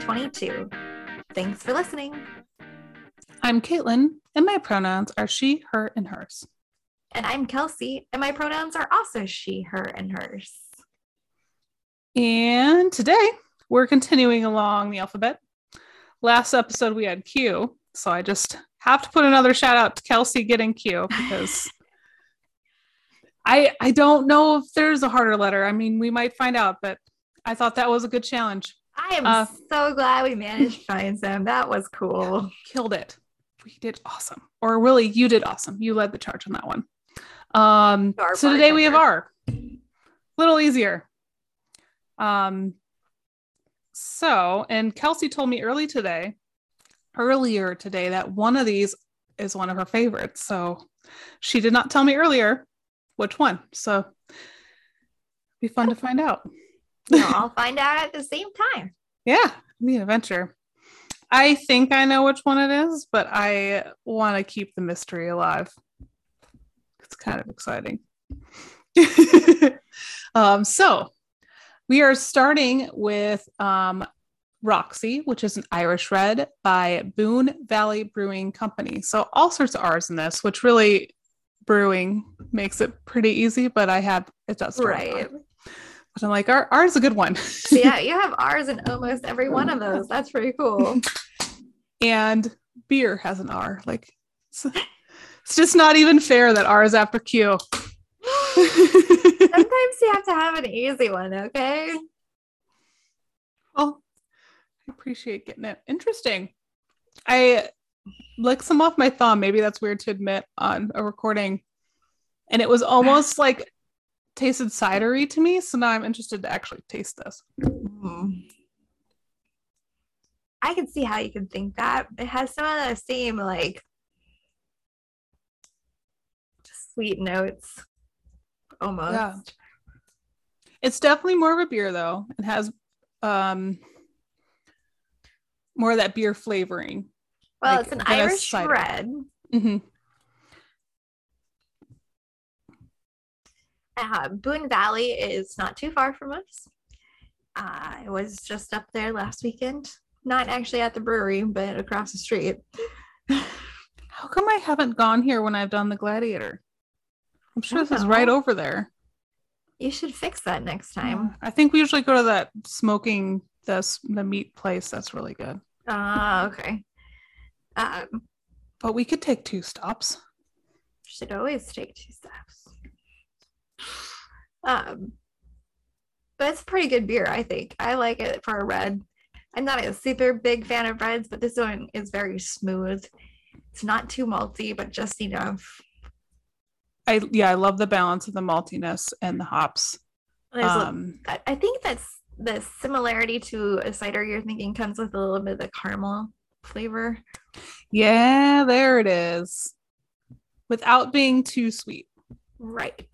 2022. Thanks for listening. I'm Caitlin, and my pronouns are she, her, and hers. And I'm Kelsey, and my pronouns are also she, her, and hers. And today we're continuing along the alphabet. Last episode we had Q, so I just have to put another shout out to Kelsey getting Q because I I don't know if there's a harder letter. I mean, we might find out, but I thought that was a good challenge. I am uh, so glad we managed to find some. That was cool. Killed it. We did awesome. Or really, you did awesome. You led the charge on that one. Um, so today we have R. Little easier. Um, so, and Kelsey told me early today, earlier today, that one of these is one of her favorites. So she did not tell me earlier which one. So be fun to find out. I'll find out at the same time. Yeah, an adventure. I think I know which one it is, but I want to keep the mystery alive. It's kind of exciting. um, so we are starting with um, Roxy, which is an Irish red by Boone Valley Brewing Company. So all sorts of R's in this, which really brewing makes it pretty easy, but I had it does right. But I'm like, R, R is a good one. yeah, you have R's in almost every one of those. That's pretty cool. and beer has an R. Like, it's, it's just not even fair that R is after Q. Sometimes you have to have an easy one, okay? Well, I appreciate getting it. Interesting. I lick some off my thumb. Maybe that's weird to admit on a recording. And it was almost like tasted cidery to me. So now I'm interested to actually taste this. Mm. I can see how you can think that. It has some of the same like sweet notes almost. Yeah. It's definitely more of a beer though. It has um more of that beer flavoring. Well, like, it's an Irish red. Mm-hmm. Uh, Boone Valley is not too far from us. Uh, I was just up there last weekend. Not actually at the brewery, but across the street. How come I haven't gone here when I've done the Gladiator? I'm sure this is right over there. You should fix that next time. I think we usually go to that smoking the the meat place. That's really good. Ah, uh, okay. Um, but we could take two stops. Should always take two stops. Um, but it's a pretty good beer, I think. I like it for a red. I'm not a super big fan of reds, but this one is very smooth. It's not too malty, but just enough. I yeah, I love the balance of the maltiness and the hops. Um, a, I think that's the similarity to a cider you're thinking comes with a little bit of the caramel flavor. Yeah, there it is. Without being too sweet. Right.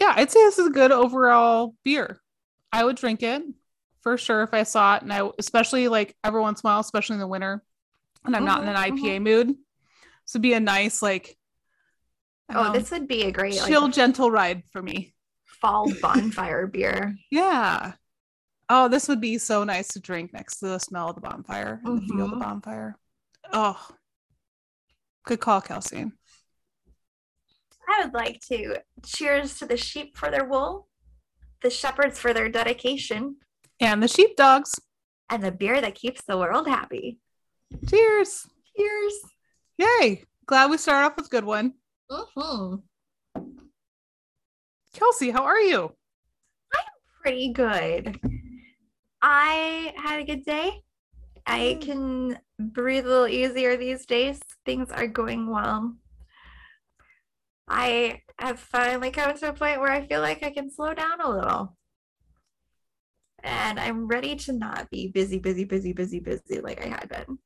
Yeah, I'd say this is a good overall beer. I would drink it for sure if I saw it. And I, especially like every once in a while, especially in the winter, and I'm mm-hmm, not in an IPA mm-hmm. mood. This would be a nice, like, oh, know, this would be a great, chill, like, gentle ride for me. Fall bonfire beer. Yeah. Oh, this would be so nice to drink next to the smell of the bonfire and mm-hmm. the feel of the mm-hmm. bonfire. Oh, good call, Kelsey. I would like to cheers to the sheep for their wool, the shepherds for their dedication, and the sheepdogs, and the beer that keeps the world happy. Cheers! Cheers! Yay! Glad we started off with a good one. Mm-hmm. Kelsey, how are you? I'm pretty good. I had a good day. I mm. can breathe a little easier these days. Things are going well. I have finally come to a point where I feel like I can slow down a little. And I'm ready to not be busy, busy, busy, busy, busy like I had been.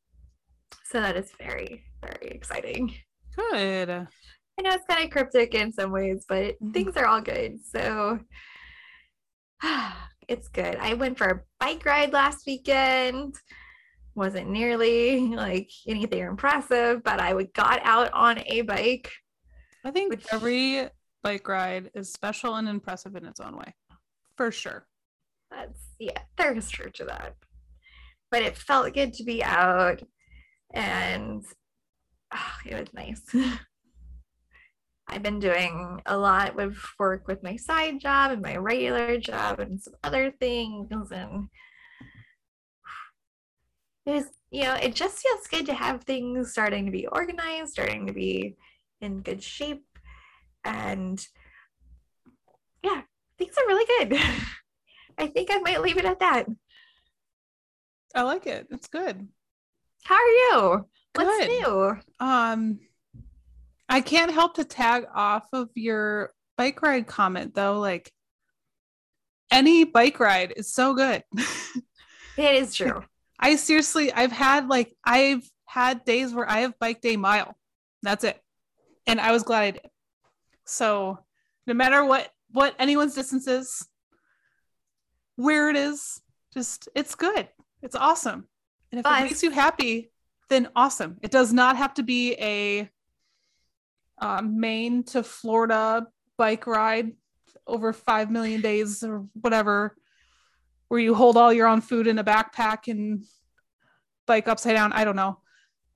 So that is very, very exciting. Good. I know it's kind of cryptic in some ways, but mm-hmm. things are all good. So it's good. I went for a bike ride last weekend. Wasn't nearly like anything impressive, but I got out on a bike. I think which, every bike ride is special and impressive in its own way. For sure. That's yeah, there's truth to that. But it felt good to be out and oh, it was nice. I've been doing a lot of work with my side job and my regular job and some other things and there's you know it just feels good to have things starting to be organized starting to be in good shape. And yeah things are really good. I think i might leave it at that. I like it. It's good. How are you? Good. what's new? Um i can't help to tag off of your bike ride comment though. Like any bike ride is so good. It is true. I seriously, I've had like, I've had days where I have biked a mile. That's it. And I was glad I did. So no matter what, what anyone's distance is, where it is, just, it's good. It's awesome. And if it makes you happy, then awesome. It does not have to be a uh, Maine to Florida bike ride over 5 million days or whatever where you hold all your own food in a backpack and bike upside down. I don't know.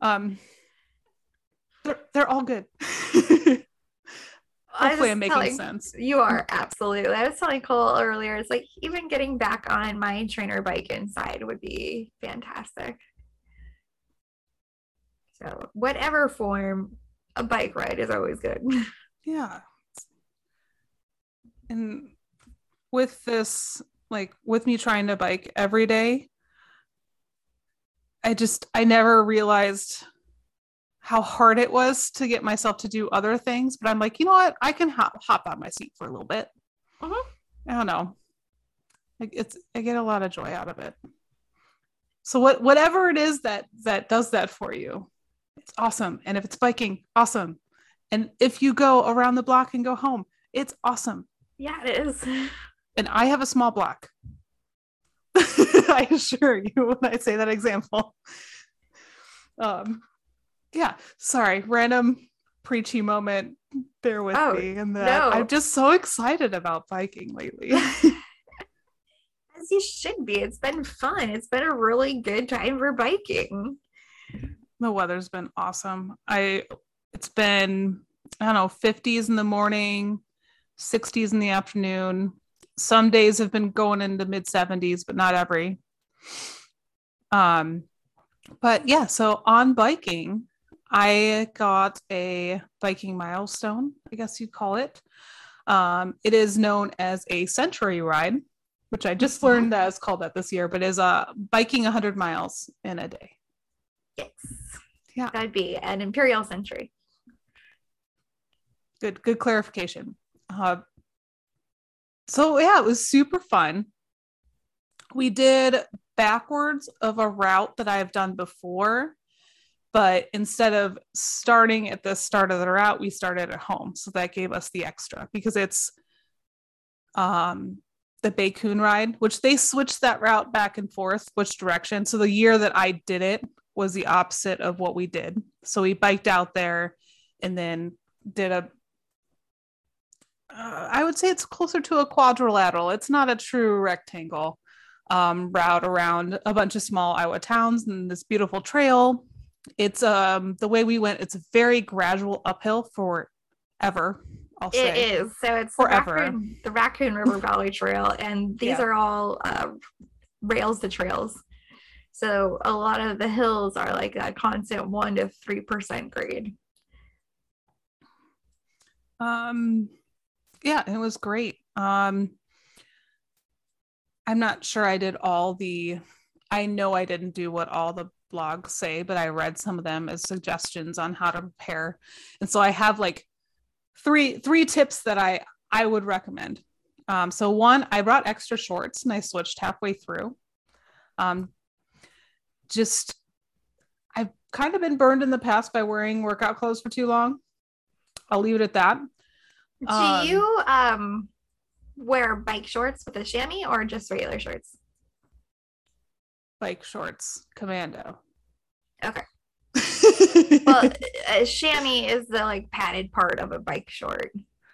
Um, they're they're all good. Hopefully, I'm making telling, sense. You are absolutely. I was telling Cole earlier. It's like even getting back on my trainer bike inside would be fantastic. So whatever form, a bike ride is always good. Yeah. And with this like with me trying to bike every day i just i never realized how hard it was to get myself to do other things but i'm like you know what? I can hop, hop on my seat for a little bit. Uh-huh. i don't know. Like it's i get a lot of joy out of it. So what whatever it is that that does that for you it's awesome. And if it's biking awesome. And if you go around the block and go home it's awesome. Yeah it is. And I have a small block. I assure you when I say that example. Um, yeah, sorry, random preachy moment. Bear with oh, me, and that no. I'm just so excited about biking lately. As you should be. It's been fun. It's been a really good time for biking. The weather's been awesome. I it's been I don't know 50s in the morning, 60s in the afternoon, some days have been going into mid 70s, but not every. Um, but yeah, so on biking, I got a biking milestone, I guess you'd call it. Um, it is known as a century ride, which I just learned that it's called that this year, but is uh, biking 100 miles in a day. Yes. Yeah. That'd be an imperial century. Good, good clarification. Uh, so yeah, it was super fun. We did backwards of a route that I've done before, but instead of starting at the start of the route, we started at home. So that gave us the extra because it's um the BACooN ride, which they switched that route back and forth, which direction. So the year that I did it was the opposite of what we did. So we biked out there and then did a uh, I would say it's closer to a quadrilateral. It's not a true rectangle um, route around a bunch of small Iowa towns and this beautiful trail. It's um the way we went. It's a very gradual uphill forever. I'll say. It is. So it's forever. The Raccoon, the Raccoon River Valley Trail, and these yeah. are all uh, rails to trails. So a lot of the hills are like a constant one to three percent grade. Um, yeah, it was great. Um, I'm not sure I did all the, I know I didn't do what all the blogs say, but I read some of them as suggestions on how to prepare. And so I have like three three tips that I I would recommend. Um, so one, I brought extra shorts and I switched halfway through. Um, just I've kind of been burned in the past by wearing workout clothes for too long. I'll leave it at that. Do um, you um wear bike shorts with a chamois or just regular shorts? Bike shorts, commando. Okay. well, a chamois is the like padded part of a bike short.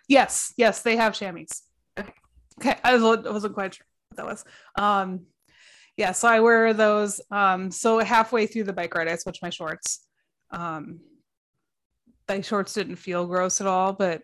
Yes, yes, they have chamois. Okay. Okay, I wasn't quite sure what that was. Um, yeah, so I wear those. Um, so halfway through the bike ride, I switched my shorts. Um, my shorts didn't feel gross at all, but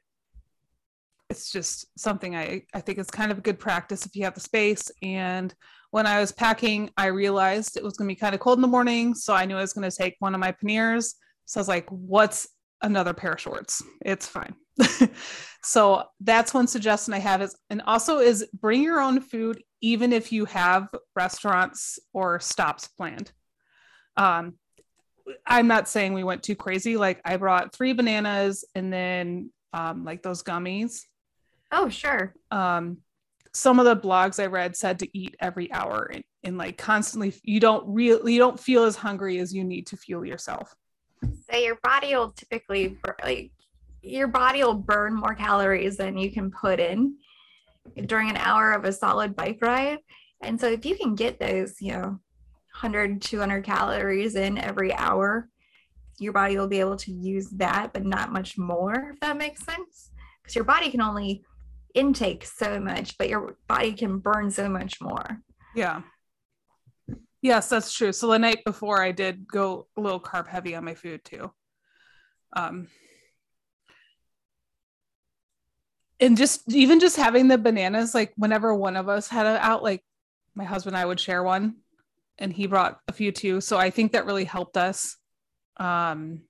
it's just something I, I think is kind of a good practice if you have the space. And when I was packing, I realized it was going to be kind of cold in the morning. So I knew I was going to take one of my panniers. So I was like, what's another pair of shorts? It's fine. so that's one suggestion I have is, and also is bring your own food, even if you have restaurants or stops planned. Um, I'm not saying we went too crazy. Like I brought three bananas and then um, like those gummies Oh, sure. Um, some of the blogs I read said to eat every hour and, and like constantly, you don't really, you don't feel as hungry as you need to fuel yourself. So your body will typically, like, your body will burn more calories than you can put in during an hour of a solid bike ride. And so if you can get those, you know, 100, 200 calories in every hour, your body will be able to use that, but not much more, if that makes sense. Because your body can only intake so much, but your body can burn so much more. Yeah. Yes, that's true. So the night before I did go a little carb heavy on my food too. Um and just even just having the bananas, like whenever one of us had it out, like my husband and I would share one and he brought a few too. So I think that really helped us. Um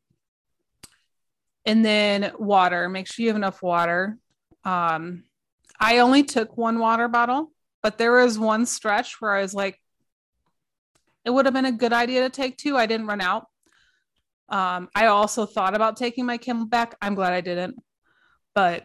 and then water, make sure you have enough water. Um I only took one water bottle, but there was one stretch where I was like, it would have been a good idea to take two. I didn't run out. Um, I also thought about taking my CamelBak. I'm glad I didn't, but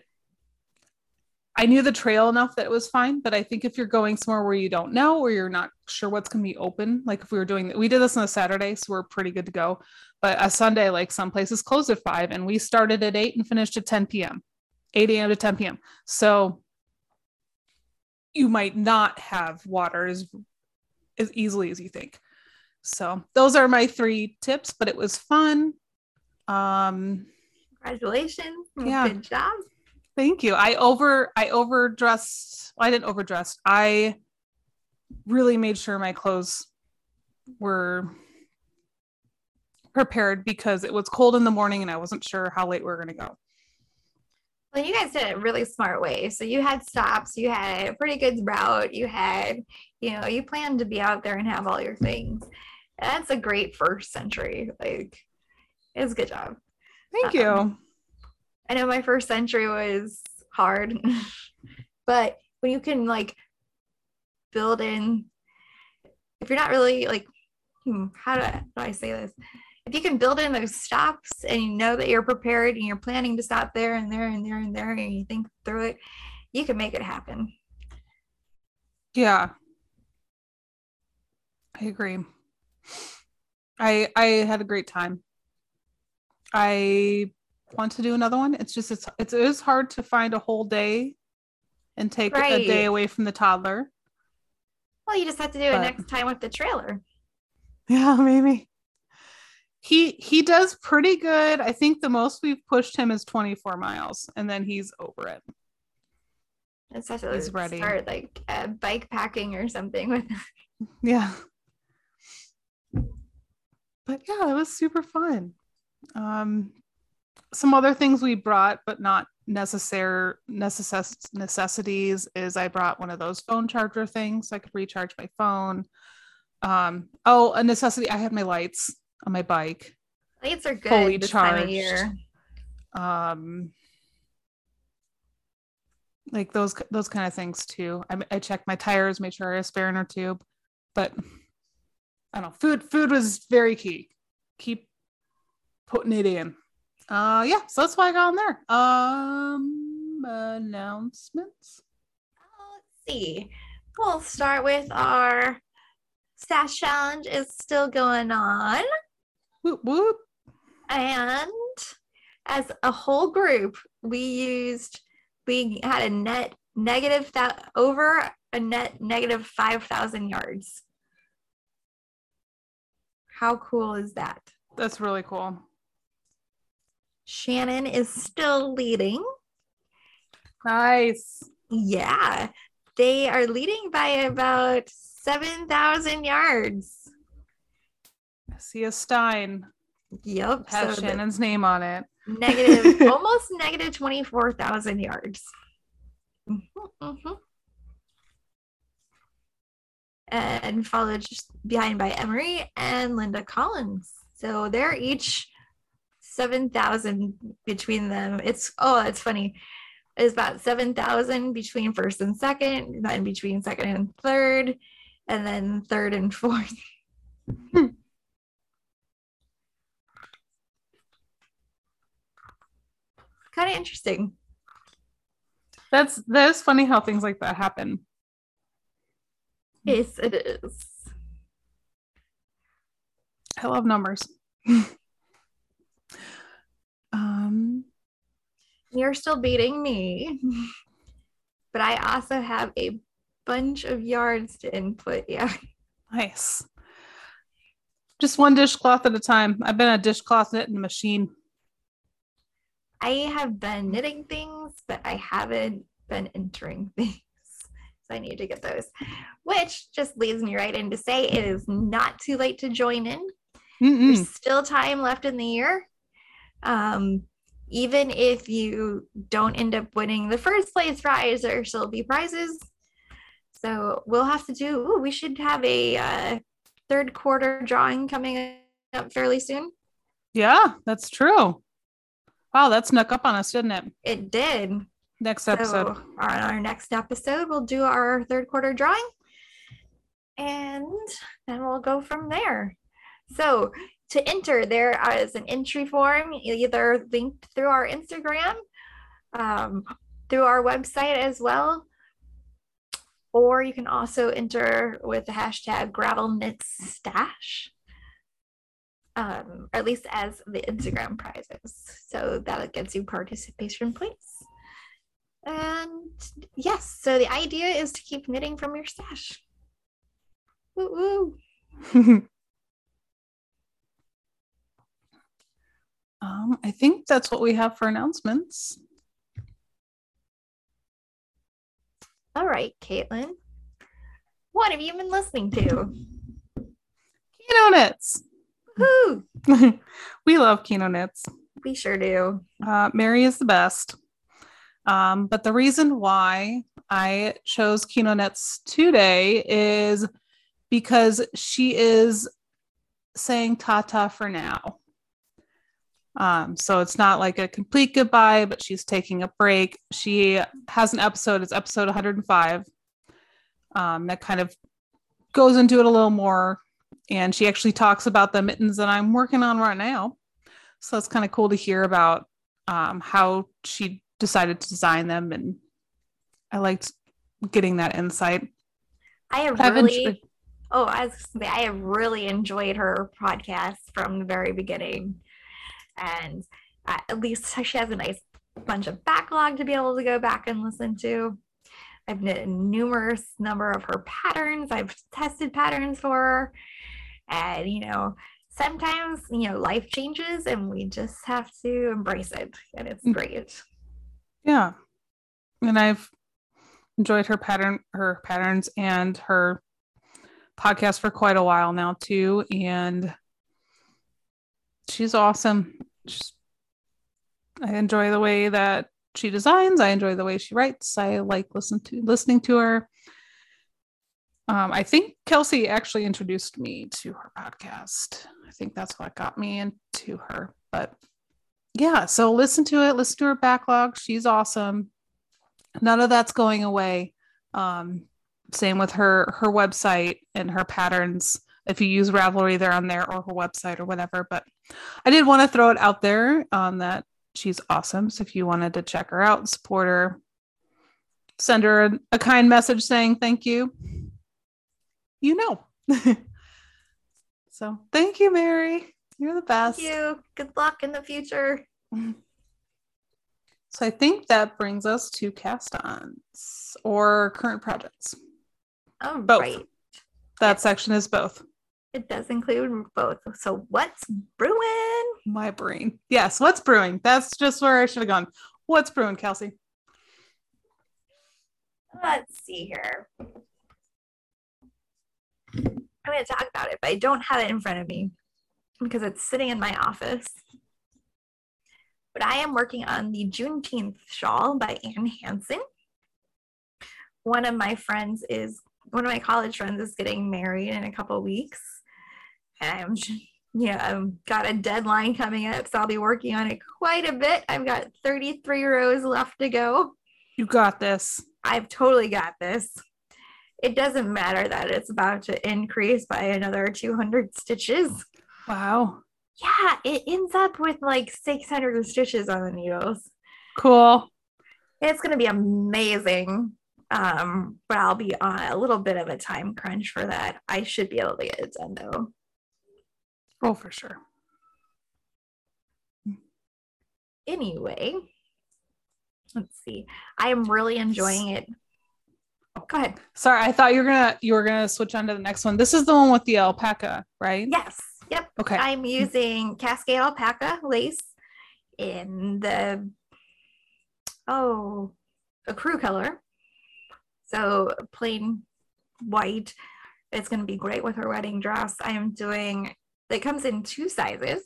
I knew the trail enough that it was fine. But I think if you're going somewhere where you don't know or you're not sure what's going to be open, like if we were doing, we did this on a Saturday, so we're pretty good to go. But a Sunday, like some places close at five, and we started at eight and finished at 10 p.m., 8 a.m. to 10 p.m. So you might not have water as, as easily as you think. So those are my three tips, but it was fun. Um congratulations. Yeah. Good job. Thank you. I over I overdressed. Well, I didn't overdress. I really made sure my clothes were prepared because it was cold in the morning and I wasn't sure how late we were going to go. Well, you guys did it a really smart way. So you had stops, you had a pretty good route, you had, you know, you planned to be out there and have all your things. That's a great first century. Like, it's a good job. Thank you. Um, I know my first century was hard, but when you can like build in, if you're not really like, hmm, how do I, do I say this? If you can build in those stops and you know that you're prepared and you're planning to stop there and there and there and there and you think through it, you can make it happen. Yeah. I agree. I I had a great time. I want to do another one. It's just it's it's it is hard to find a whole day and take right. a day away from the toddler. Well, you just have to do but, it next time with the trailer. Yeah, maybe he he does pretty good. I think the most we've pushed him is 24 miles, and then he's over it. It's such a he's ready. start like uh, bike packing or something with. yeah. But yeah, it was super fun. Um, some other things we brought, but not necessary necess- necessities, is I brought one of those phone charger things so I could recharge my phone. Um, oh, a necessity. I had my lights on my bike. Lights are good fully this charged. time of year. Um, like those those kind of things too. I I checked my tires, made sure I had a spare inner tube, but I don't know. Food food was very key. Keep putting it in. Uh, yeah. So that's why I got on there. Um, announcements. Uh, let's see. We'll start with our stash challenge is still going on. Whoop, whoop. And as a whole group, we used, we had a net negative that over a net negative 5,000 yards. How cool is that? That's really cool. Shannon is still leading. Nice. Yeah. They are leading by about 7,000 yards. I see a Stein. Yep. Has so Shannon's name on it. Negative, almost negative 24,000 yards. Mm-hmm, mm-hmm. And followed just behind by Emery and Linda Collins. So they're each 7,000 between them. It's, oh, it's funny. It's about 7,000 between first and second, then between second and third, and then third and fourth. kind of interesting. That's that is funny how things like that happen. Yes, it is. I love numbers. um you're still beating me. but I also have a bunch of yards to input. Yeah. Nice. Just one dishcloth at a time. I've been a dishcloth knitting machine. I have been knitting things, but I haven't been entering things. So I need to get those. Which just leads me right in to say it is not too late to join in. Mm-mm. There's still time left in the year. Um, even if you don't end up winning the first place prize, there still be prizes. So we'll have to do. Ooh, we should have a uh, third quarter drawing coming up fairly soon. Yeah, that's true. Wow, that snuck up on us, didn't it? It did. Next episode. So on our next episode, we'll do our third quarter drawing, and then we'll go from there. So to enter, there is an entry form, either linked through our Instagram, um, through our website as well, or you can also enter with the hashtag gravel knits stash, um, or at least as the Instagram prizes. So that gets you participation points. And yes, so the idea is to keep knitting from your stash. Woo woo. Um, I think that's what we have for announcements. All right, Caitlin. What have you been listening to? Knits. We love Kino Knits. We sure do. Uh, Mary is the best. Um, but the reason why I chose Kino Knits today is because she is saying Tata for now. Um, so it's not like a complete goodbye, but she's taking a break. She has an episode, it's episode 105, um, that kind of goes into it a little more. And she actually talks about the mittens that I'm working on right now. So it's kind of cool to hear about um, how she decided to design them. And I liked getting that insight. I have really, oh, I, was, I have really enjoyed her podcast from the very beginning and uh, at least she has a nice bunch of backlog to be able to go back and listen to. I've knit numerous number of her patterns. I've tested patterns for her. And, you know, sometimes, you know, life changes and we just have to embrace it. And it's mm. great. Yeah. And I've enjoyed her pattern, her patterns and her podcast for quite a while now too. And she's awesome. She's, I enjoy the way that she designs. I enjoy the way she writes. I like listen to listening to her. Um, I think Kelsey actually introduced me to her podcast. I think that's what got me into her. But yeah, so listen to it. Listen to her backlog. She's awesome. None of that's going away. Um, same with her her website and her patterns if you use Ravelry, they're on there or her website or whatever. But I did want to throw it out there on that she's awesome. So if you wanted to check her out, support her, send her a kind message saying thank you, you know. so thank you, Mary. You're the best. Thank you. Good luck in the future. So I think that brings us to cast-ons or current projects. Oh, both. Right. That section is both. It does include both. So what's brewing? My brain. Yes, what's brewing? That's just where I should have gone. What's brewing, Kelsey? let's see here. I'm going to talk about it, but I don't have it in front of me because it's sitting in my office. But I am working on the Juneteenth shawl by Anne Hanson. One of my friends is, one of my college friends is getting married in a couple weeks. And I'm, you know, I've got a deadline coming up, so I'll be working on it quite a bit. I've got 33 rows left to go. You got this. I've totally got this. It doesn't matter that it's about to increase by another 200 stitches. Wow. Yeah, it ends up with like 600 stitches on the needles. Cool. It's going to be amazing. Um, but I'll be on a little bit of a time crunch for that. I should be able to get it done though. Oh, for sure. Anyway, let's see. I am really enjoying it. Oh, go ahead. Sorry, I thought you were gonna you were gonna switch on to the next one. This is the one with the alpaca, right? Yes. Yep. Okay. I'm using Cascade alpaca lace in the oh ecru color. So plain white. It's gonna be great with her wedding dress. I am doing it comes in two sizes,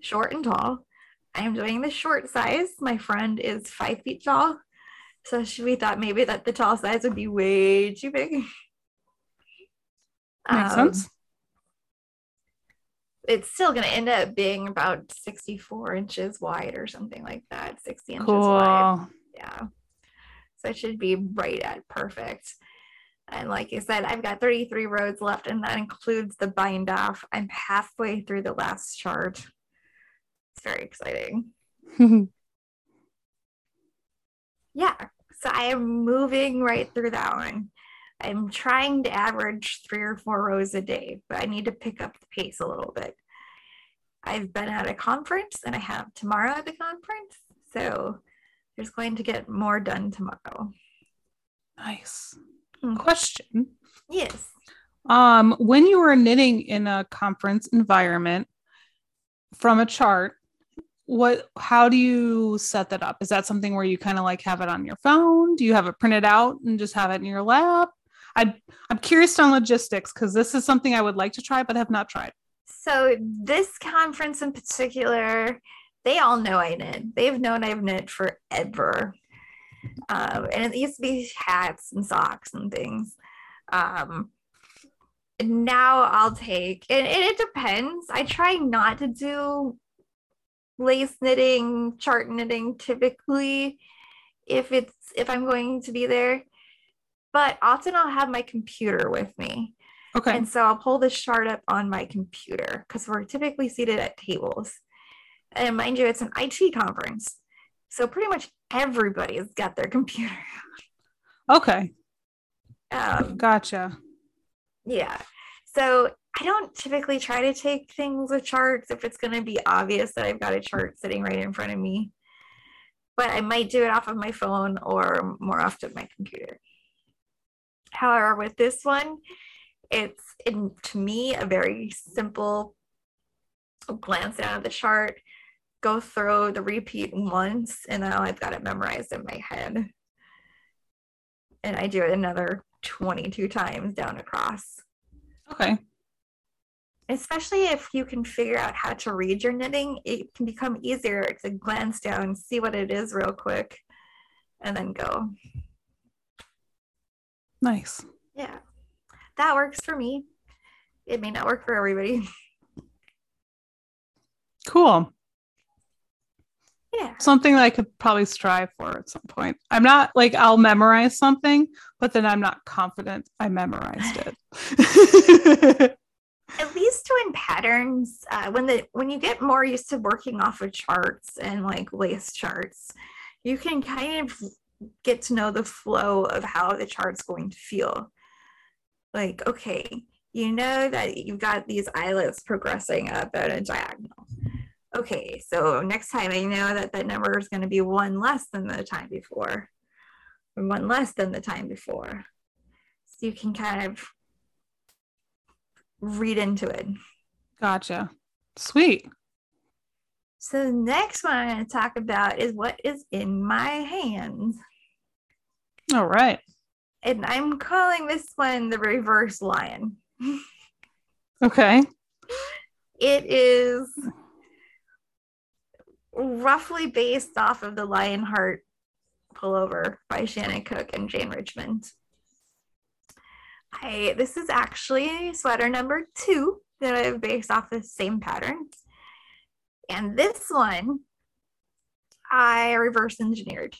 short and tall. I am doing the short size. My friend is five feet tall. So she, we thought maybe that the tall size would be way too big. Makes um, sense. It's still going to end up being about 64 inches wide or something like that. 60 inches cool. wide. Yeah. So it should be right at perfect. And like you said, I've got 33 rows left, and that includes the bind off. I'm halfway through the last chart. It's very exciting. yeah. So I am moving right through that one. I'm trying to average three or four rows a day, but I need to pick up the pace a little bit. I've been at a conference and I have tomorrow at the conference. So there's going to get more done tomorrow. Nice. Mm-hmm. Question. Yes. Um, when you were knitting in a conference environment from a chart, what how do you set that up? Is that something where you kind of like have it on your phone? Do you have it printed out and just have it in your lap? I I'm curious on logistics because this is something I would like to try but have not tried. So this conference in particular, they all know I knit. They've known I've knit forever. Um, and it used to be hats and socks and things. Um, now I'll take, and, it depends. I try not to do lace knitting, chart knitting typically if it's if I'm going to be there. But often I'll have my computer with me. Okay. And so I'll pull this chart up on my computer because we're typically seated at tables. And mind you, it's an IT conference. So pretty much everybody's got their computer. Okay. Um, gotcha. Yeah. So I don't typically try to take things with charts if it's going to be obvious that I've got a chart sitting right in front of me. But I might do it off of my phone or more often my computer. However, with this one, it's in, to me a very simple glance down at the chart go through the repeat once and now I've got it memorized in my head. And I do it another 22 times down across. Okay. Especially if you can figure out how to read your knitting, it can become easier to glance down, see what it is real quick, and then go. Nice. Yeah. That works for me. It may not work for everybody. Cool yeah something that i could probably strive for at some point i'm not like i'll memorize something but then i'm not confident i memorized it at least doing patterns uh, when the when you get more used to working off of charts and like lace charts you can kind of get to know the flow of how the chart's going to feel like okay you know that you've got these eyelets progressing up at a diagonal okay, so next time I know that that number is going to be one less than the time before, or one less than the time before. So you can kind of read into it. Gotcha. Sweet. So the next one I'm going to talk about is what is in my hands. All right. and I'm calling this one the reverse lion. Okay. It is roughly based off of the Lionheart pullover by Shannon Cook and Jane Richmond. I this is actually sweater number two that I've based off the same patterns. And this one I reverse engineered.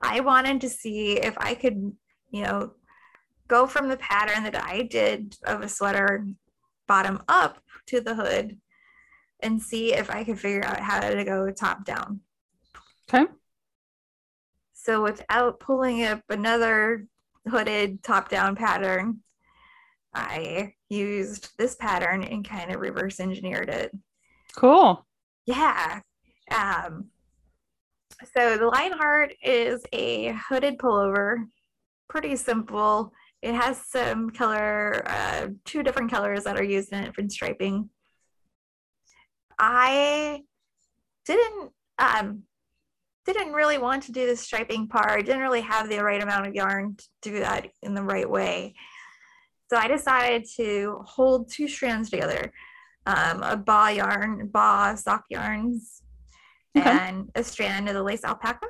I wanted to see if I could, you know, go from the pattern that I did of a sweater bottom up to the hood and see if I could figure out how to go top down. Okay. So without pulling up another hooded top down pattern, I used this pattern and kind of reverse engineered it. Cool. Yeah. Um, so the Lionheart is a hooded pullover, pretty simple. It has some color, uh, two different colors that are used in it for striping. I didn't um, didn't really want to do the striping part. I Didn't really have the right amount of yarn to do that in the right way. So I decided to hold two strands together, um, a ba yarn, ba sock yarns, okay. and a strand of the lace alpaca.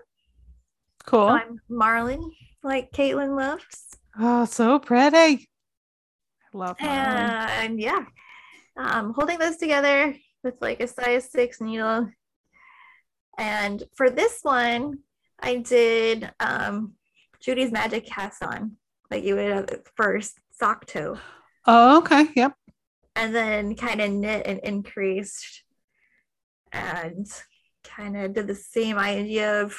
Cool. So I'm marling, like Caitlin loves. Oh, so pretty. I love marling. And yeah, um, holding those together with like a size six needle. And for this one, I did um, Judy's Magic cast on, like you would have first sock toe. Oh, okay. Yep. And then kind of knit and increased and kind of did the same idea of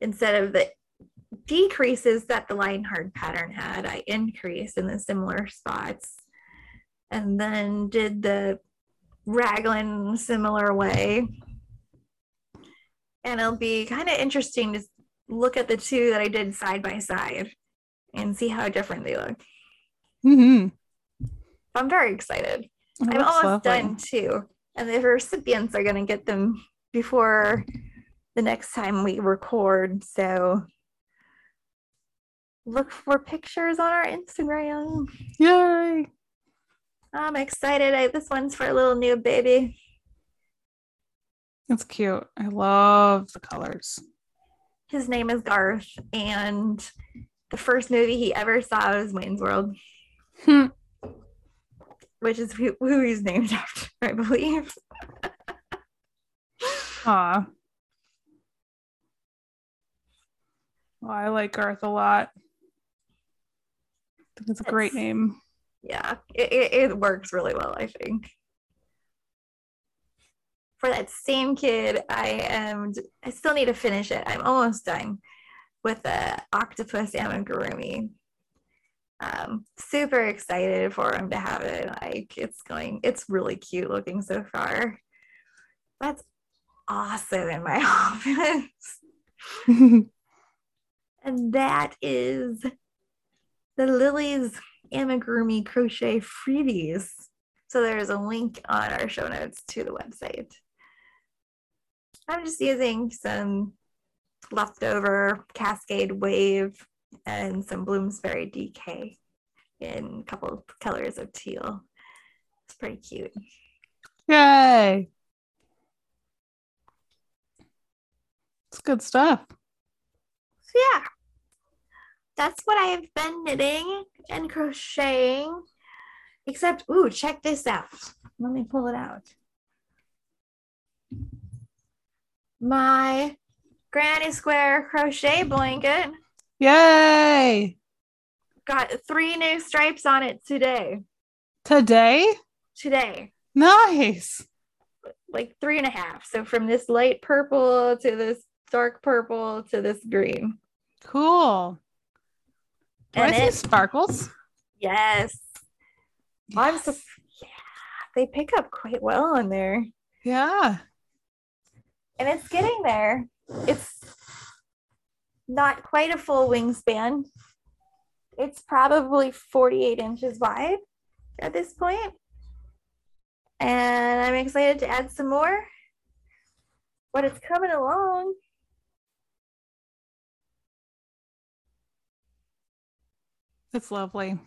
instead of the decreases that the Lionheart pattern had, I increased in the similar spots. And then did the raglan similar way. And it'll be kind of interesting to look at the two that I did side by side and see how different they look. Mm-hmm. I'm very excited. Oh, I'm almost lovely. done too. And the recipients are going to get them before the next time we record. So look for pictures on our Instagram. Yay! I'm excited. I, this one's for a little new baby. It's cute. I love the colors. His name is Garth, and the first movie he ever saw was Wayne's World, hmm. which is who, who he's named after, I believe. Aw. Well, I like Garth a lot. I think it's a great name yeah, it, it, it works really well, I think. For that same kid, I am. I still need to finish it. I'm almost done with the octopus amigurumi. Um, super excited for him to have it. Like it's going, it's really cute looking so far. That's awesome in my office. and that is the Lily's amigurumi crochet freebies. So there's a link on our show notes to the website. I'm just using some leftover Cascade Wave and some Bloomsbury DK in a couple of colors of teal. It's pretty cute. Yay! It's good stuff. So yeah, that's what I've been knitting and crocheting. Except, ooh, check this out. Let me pull it out. My granny square crochet blanket. Yay! Got three new stripes on it today. Today? Today. Nice. Like three and a half. So from this light purple to this dark purple to this green. Cool. Do and I see sparkles? Yes. yes. I'm so yeah. They pick up quite well in there. Yeah. And it's getting there. It's not quite a full wingspan. It's probably 48 inches wide at this point. And I'm excited to add some more. But it's coming along. It's lovely.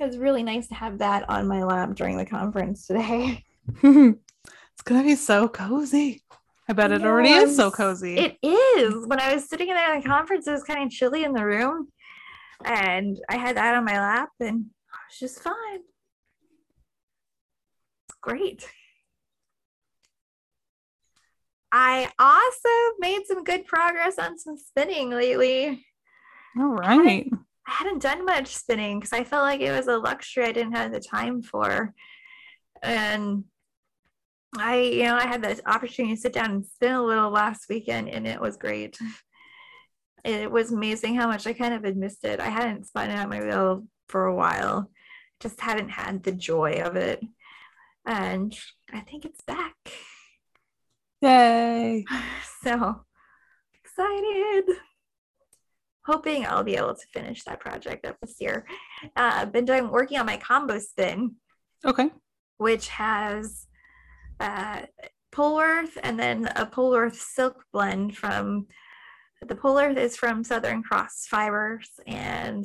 It was really nice to have that on my lap during the conference today. it's gonna be so cozy. I bet it yes, already is so cozy. It is. When I was sitting in there, the conference, it was kind of chilly in the room. And I had that on my lap and I was just fine. It's great. I also made some good progress on some spinning lately. All right. I hadn't done much spinning because I felt like it was a luxury I didn't have the time for. And I, you know, I had the opportunity to sit down and spin a little last weekend and it was great. It was amazing how much I kind of had missed it. I hadn't spun at my wheel for a while, just hadn't had the joy of it. And I think it's back. Yay. So excited. Hoping I'll be able to finish that project up this year. Uh, I've been doing working on my combo spin. Okay. Which has uh, Polworth and then a Polworth silk blend from the Polworth is from Southern Cross Fibers and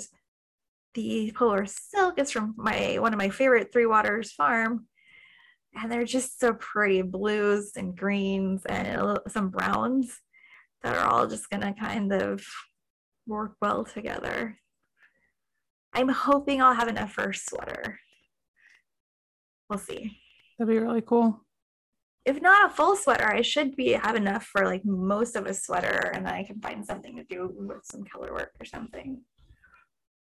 the Polar Silk is from my one of my favorite Three Waters farm and they're just so pretty blues and greens and some browns that are all just gonna kind of work well together. I'm hoping I'll have enough for a sweater. We'll see. That'd be really cool. If not a full sweater, I should be have enough for like most of a sweater, and then I can find something to do with some color work or something.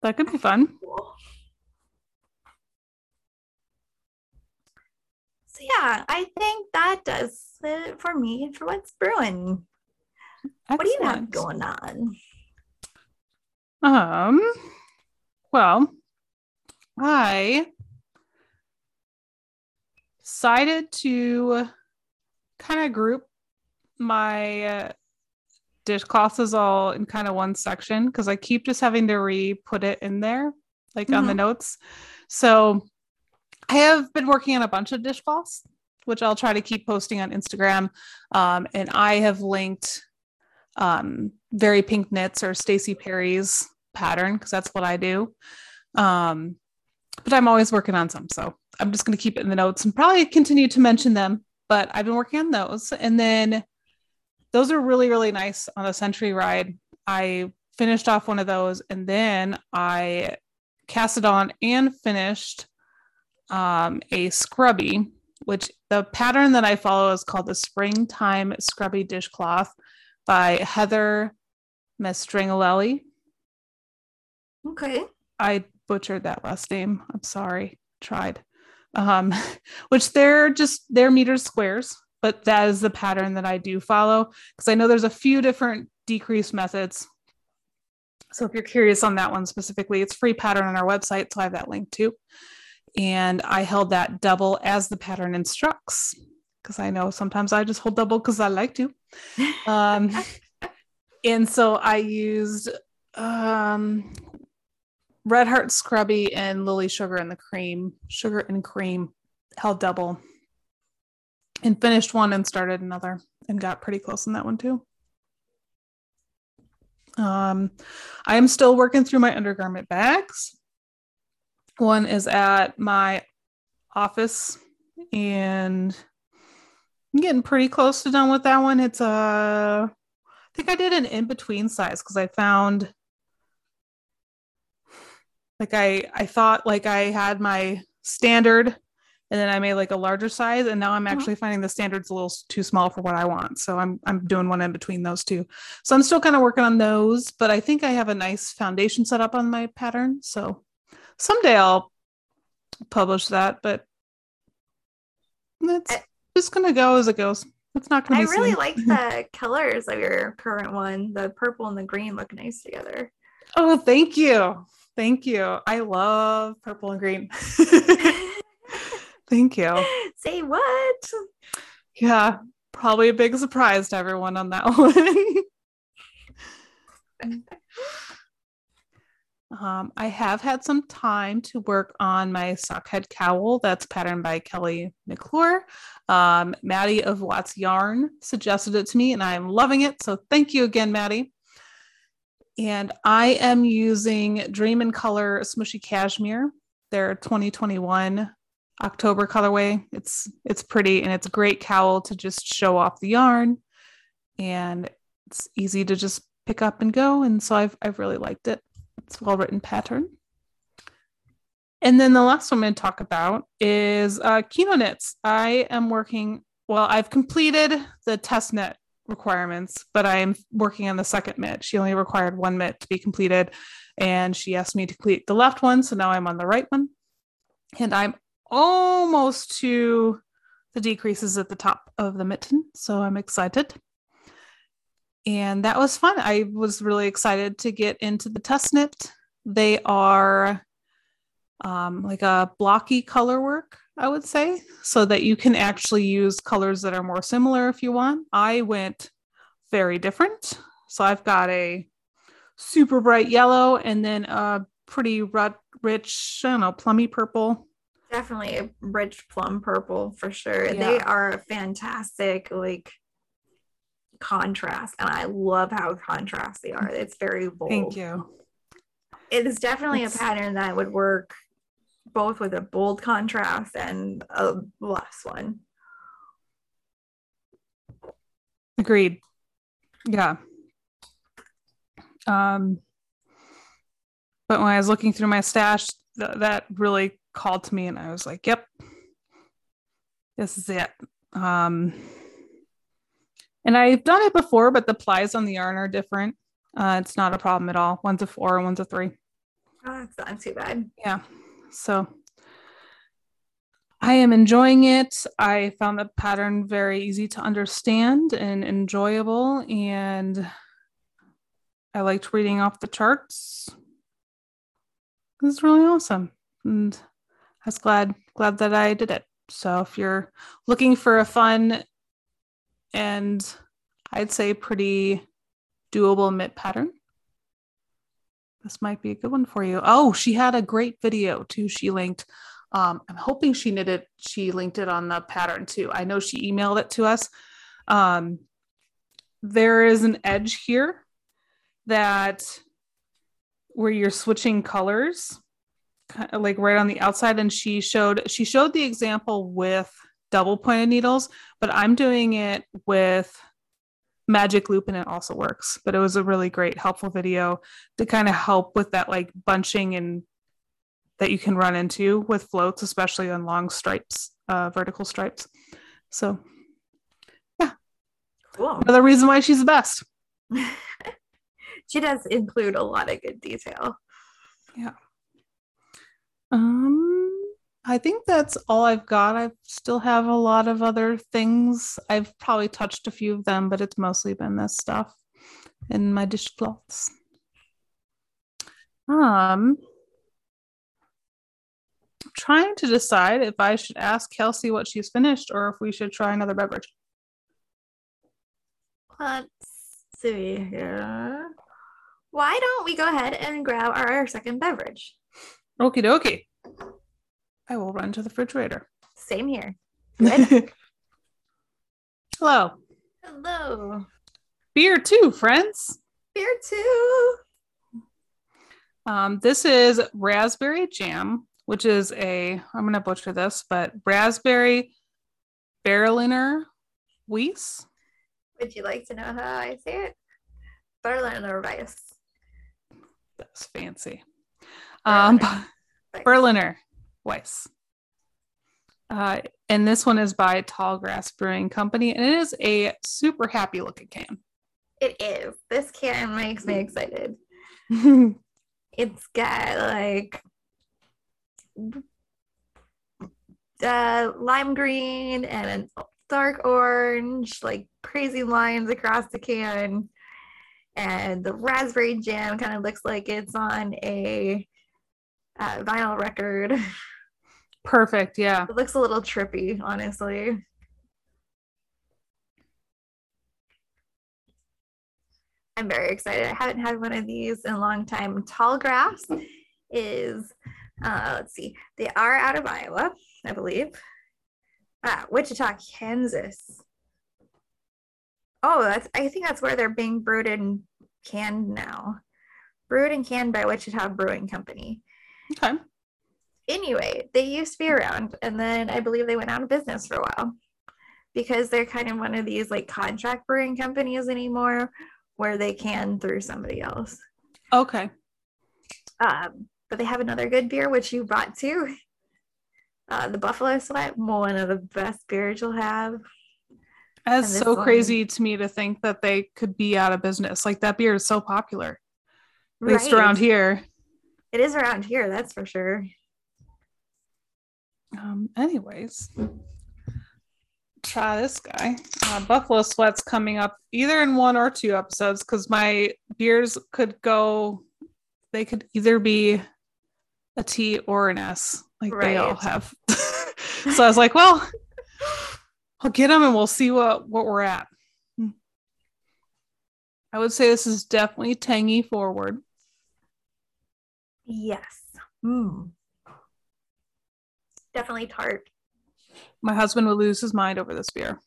That could be fun. Cool. So yeah, I think that does it for me for what's brewing. Excellent. What do you have going on? Um, well, I decided to kind of group my uh, dishcloths all in kind of one section because I keep just having to re put it in there, like mm-hmm. on the mm-hmm. notes. So I have been working on a bunch of dishcloths, which I'll try to keep posting on Instagram. Um, and I have linked um, Very Pink Knits or Staci Perry's pattern because that's what I do. Um, but I'm always working on some. So I'm just going to keep it in the notes and probably continue to mention them. But I've been working on those. And then those are really, really nice on a century ride. I finished off one of those and then I cast it on and finished um, a scrubby, which the pattern that I follow is called the Springtime Scrubby Dishcloth by Heather Mestringalelli. Okay. I butchered that last name. I'm sorry. Tried. Um, which they're just they're mitered squares, but that is the pattern that I do follow because I know there's a few different decrease methods. So if you're curious on that one specifically, it's free pattern on our website, so I have that link too and I held that double as the pattern instructs because I know sometimes I just hold double because I like to. Um, and so I used um, Red Heart Scrubby and Lily Sugar and the Cream, Sugar and Cream, held double, and finished one and started another and got pretty close in that one too. Um, I am still working through my undergarment bags. One is at my office, and I'm getting pretty close to done with that one. It's a, uh, I think I did an in between size because I found like I I thought like I had my standard and then I made like a larger size and now I'm uh-huh. actually finding the standards a little too small for what I want. So I'm I'm doing one in between those two. So I'm still kind of working on those, but I think I have a nice foundation set up on my pattern. So someday I'll publish that, but it's I, just gonna go as it goes. It's not gonna. I really like the colors of your current one. The purple and the green look nice together. Oh, thank you, thank you. I love purple and green. thank you. Say what? Yeah, probably a big surprise to everyone on that one. Um, I have had some time to work on my sockhead cowl that's patterned by Kelly McClure. Um, Maddie of Watts Yarn suggested it to me, and I'm loving it. So thank you again, Maddie. And I am using Dream in Color Smooshy Cashmere. Their 2021 October colorway. It's it's pretty and it's a great cowl to just show off the yarn. And it's easy to just pick up and go. And so I've I've really liked it. It's well written pattern. And then the last one I'm going to talk about is uh, Kino Knits. I am working, well, I've completed the test knit requirements, but I'm working on the second mitt. She only required one mitt to be completed, and she asked me to complete the left one. So now I'm on the right one. And I'm almost to the decreases at the top of the mitten. So I'm excited. And that was fun. I was really excited to get into the test knit. They are um, like a blocky color work, I would say, so that you can actually use colors that are more similar if you want. I went very different. So I've got a super bright yellow and then a pretty rich, I don't know, plummy purple. Definitely a rich plum purple for sure. Yeah. They are a fantastic, like, contrast and i love how contrast they are it's very bold thank you it is definitely it's... a pattern that would work both with a bold contrast and a less one. Agreed. Yeah. Um, but when I was looking through my stash, th- that really called to me, and I was like, "Yep, this is it." Um, and I've done it before, but the plies on the yarn are different. Uh, it's not a problem at all. One's a four, one's a three. Oh, that's not too bad. Yeah. So I am enjoying it. I found the pattern very easy to understand and enjoyable, and I liked reading off the charts. It was really awesome, and I was glad glad that I did it. So if you're looking for a fun and I'd say pretty doable mitt pattern, this might be a good one for you. Oh, she had a great video too. She linked. Um, I'm hoping she knitted. She linked it on the pattern too. I know she emailed it to us. Um, there is an edge here that where you're switching colors, kind of like right on the outside. And she showed she showed the example with double pointed needles, but I'm doing it with magic loop and it also works. But it was a really great helpful video to kind of help with that like bunching and that you can run into with floats especially on long stripes uh, vertical stripes. So yeah. Cool. Another reason why she's the best. She does include a lot of good detail. Yeah. Um I think that's all I've got. I still have a lot of other things. I've probably touched a few of them, but it's mostly been this stuff in my dishcloths. Um, I'm trying to decide if I should ask Kelsey what she's finished or if we should try another beverage. Let's see here. Why don't we go ahead and grab our second beverage? Okie dokie. I will run to the refrigerator. Same here. Hello. Hello. Beer too, friends. Beer too. Um, this is raspberry jam, which is a I'm gonna butcher this, but raspberry Berliner Weiss. Would you like to know how I say it? Berliner Weiss. That's fancy. Berliner. Um, Berliner Weiss. Uh, and this one is by Tallgrass Brewing Company, and it is a super happy looking can. It is. This can makes me excited. it's got like uh, lime green and a dark orange, like crazy lines across the can. And the raspberry jam kind of looks like it's on a uh, vinyl record. Perfect. Yeah. It looks a little trippy, honestly. I'm very excited. I haven't had one of these in a long time. Tallgrass is, uh, let's see, they are out of Iowa, I believe. Ah, Wichita, Kansas. Oh, that's I think that's where they're being brewed and canned now. brewed and canned by Wichita Brewing Company. Okay. Anyway, they used to be around, and then I believe they went out of business for a while because they're kind of one of these like contract brewing companies anymore where they can through somebody else. Okay. Um, but they have another good beer, which you brought too. Uh, the Buffalo Sweat, one of the best beers you'll have. That's so one, crazy to me to think that they could be out of business. Like that beer is so popular, at right. least around here. It is around here, that's for sure. Um, anyways, try this guy. Uh, Buffalo Sweat's coming up either in one or two episodes because my beers could go, they could either be a T or an S, like right. they all have. so I was like, well, I'll get them and we'll see what what we're at. I would say this is definitely tangy forward. Yes. Mm. Definitely tart. My husband would lose his mind over this beer.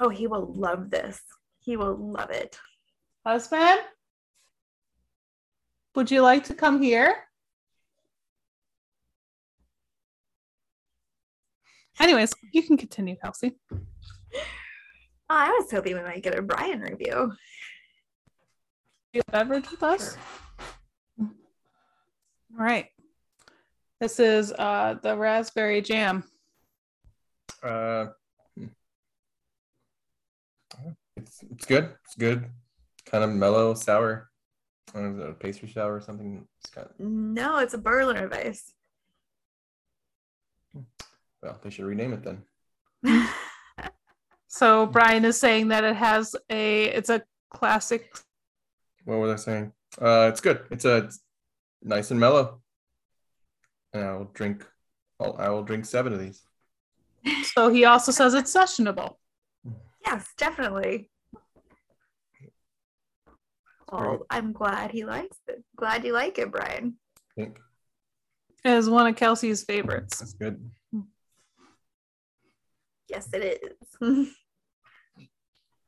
Oh, he will love this. He will love it. Husband, would you like to come here? Anyways, you can continue, Kelsey. Oh, I was hoping we might get a Brian review. Do You beverage with us? All right. This is uh, the raspberry jam. Uh, hmm. it's it's good. It's good. Kind of mellow, sour. I don't know, a pastry sour or something. It's got... No, it's a Berliner Weiss. Well, they should rename it then. so Brian is saying that it has a it's a classic. What was I saying? Uh, it's good. It's a it's nice and mellow. And I will drink. I'll, I will drink seven of these. So he also says it's sessionable. Yes, definitely. Well, I'm glad he likes it. Glad you like it, Brian. Think. It is one of Kelsey's favorites. That's good. Yes, it is.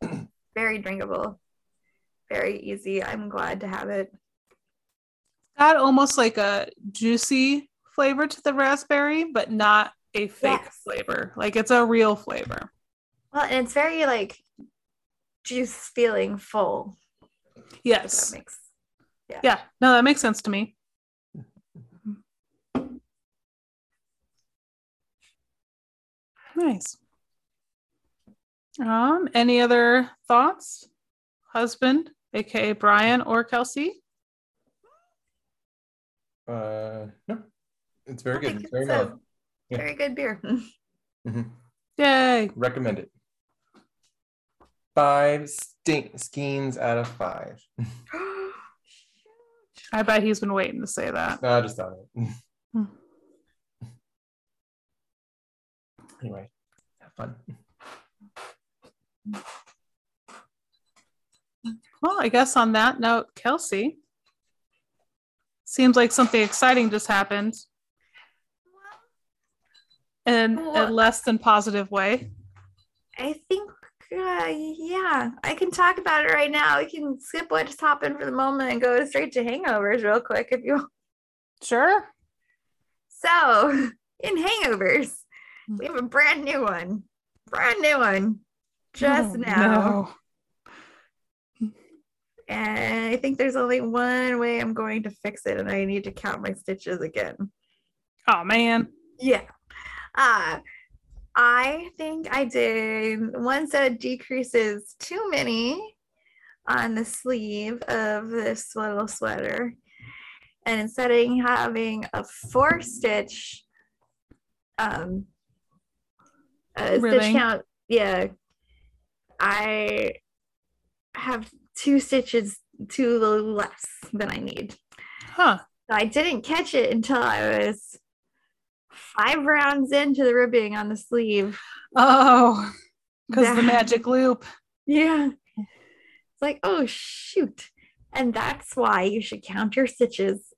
Very drinkable. Very easy. I'm glad to have it. Got almost like a juicy flavor to the raspberry, but not a fake yes. flavor. Like it's a real flavor. Well, and it's very like juice feeling full. Yes. Makes, yeah. yeah. No, that makes sense to me. Nice. Um, any other thoughts? Husband, aka Brian or Kelsey? Uh no. It's very good. It's very it's yeah. Very good beer. mm-hmm. Yay. Recommend it. Five stink skeins out of five. I bet he's been waiting to say that. No, I just thought it. Hmm. anyway, have fun. Well, I guess on that note, Kelsey, seems like something exciting just happened in well, a less than positive way? I think, uh, yeah, I can talk about it right now. We can skip what's happened for the moment and go straight to hangovers real quick if you want. Sure. So, in hangovers, we have a brand new one, brand new one, just oh, now. No. And I think there's only one way I'm going to fix it, and I need to count my stitches again. Oh man. Yeah. Uh, I think I did one set of decreases too many on the sleeve of this little sweater. And instead of having a four stitch um a really? stitch count, yeah, I have two stitches too less than I need. Huh. So I didn't catch it until I was five rounds into the ribbing on the sleeve. Oh, because the magic loop. Yeah. It's like, oh, shoot. And that's why you should count your stitches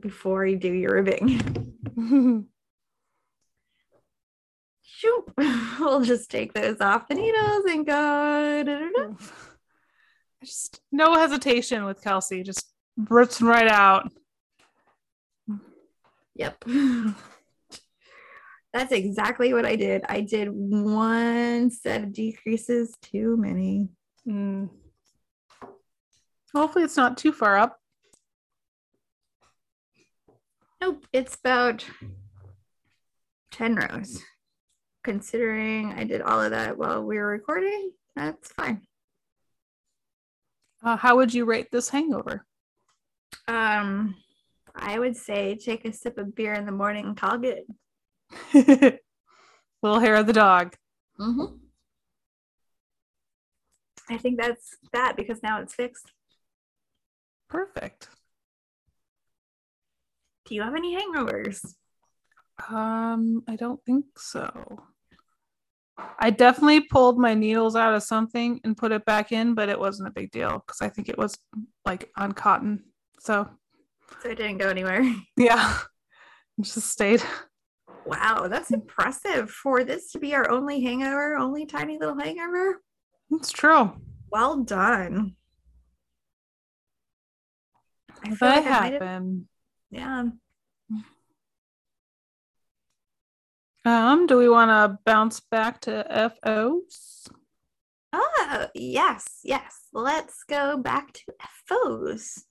before you do your ribbing. Shoot. we'll just take those off the needles and go. Just no hesitation with Kelsey. Just rips right out. Yep. That's exactly what I did. I did one set of decreases too many. Mm. Hopefully, it's not too far up. Nope, it's about 10 rows. Considering I did all of that while we were recording, that's fine. Uh, how would you rate this hangover? Um, I would say take a sip of beer in the morning and call good. Little hair of the dog. Mm-hmm. I think that's that because now it's fixed. Perfect. Do you have any hangovers? Um, I don't think so. I definitely pulled my needles out of something and put it back in, but it wasn't a big deal because I think it was like on cotton. So, so it didn't go anywhere. Yeah, it just stayed. Wow, that's impressive for this to be our only hangover, only tiny little hangover. It's true. Well done. I feel that like happened. Yeah. Um, do we want to bounce back to FOs? Oh, yes, yes. Let's go back to FOs,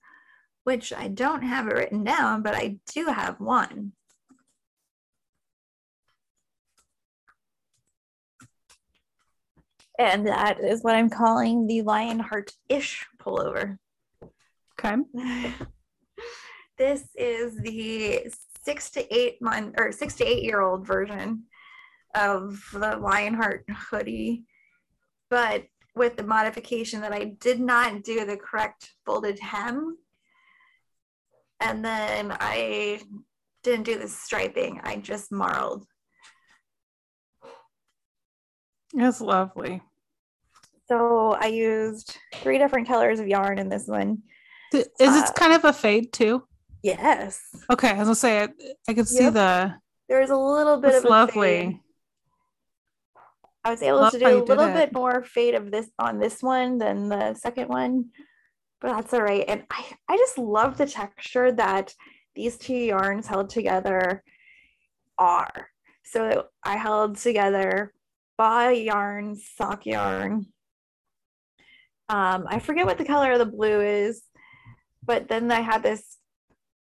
which I don't have it written down, but I do have one. And that is what I'm calling the Lionheart-ish pullover. Okay. this is the six to eight month or six to eight year old version of the Lionheart hoodie, but with the modification that I did not do the correct folded hem. And then I didn't do the striping, I just marled. That's lovely. So I used three different colors of yarn in this one. Is uh, it kind of a fade too? Yes. Okay, I was gonna say I, I could see yep. the. There's a little bit of lovely. Fade. I was able Love to do a little bit more fade of this on this one than the second one, but that's all right. And I, I just love the texture that these two yarns held together are. So I held together ball yarn, sock yarn. Um, I forget what the color of the blue is, but then I had this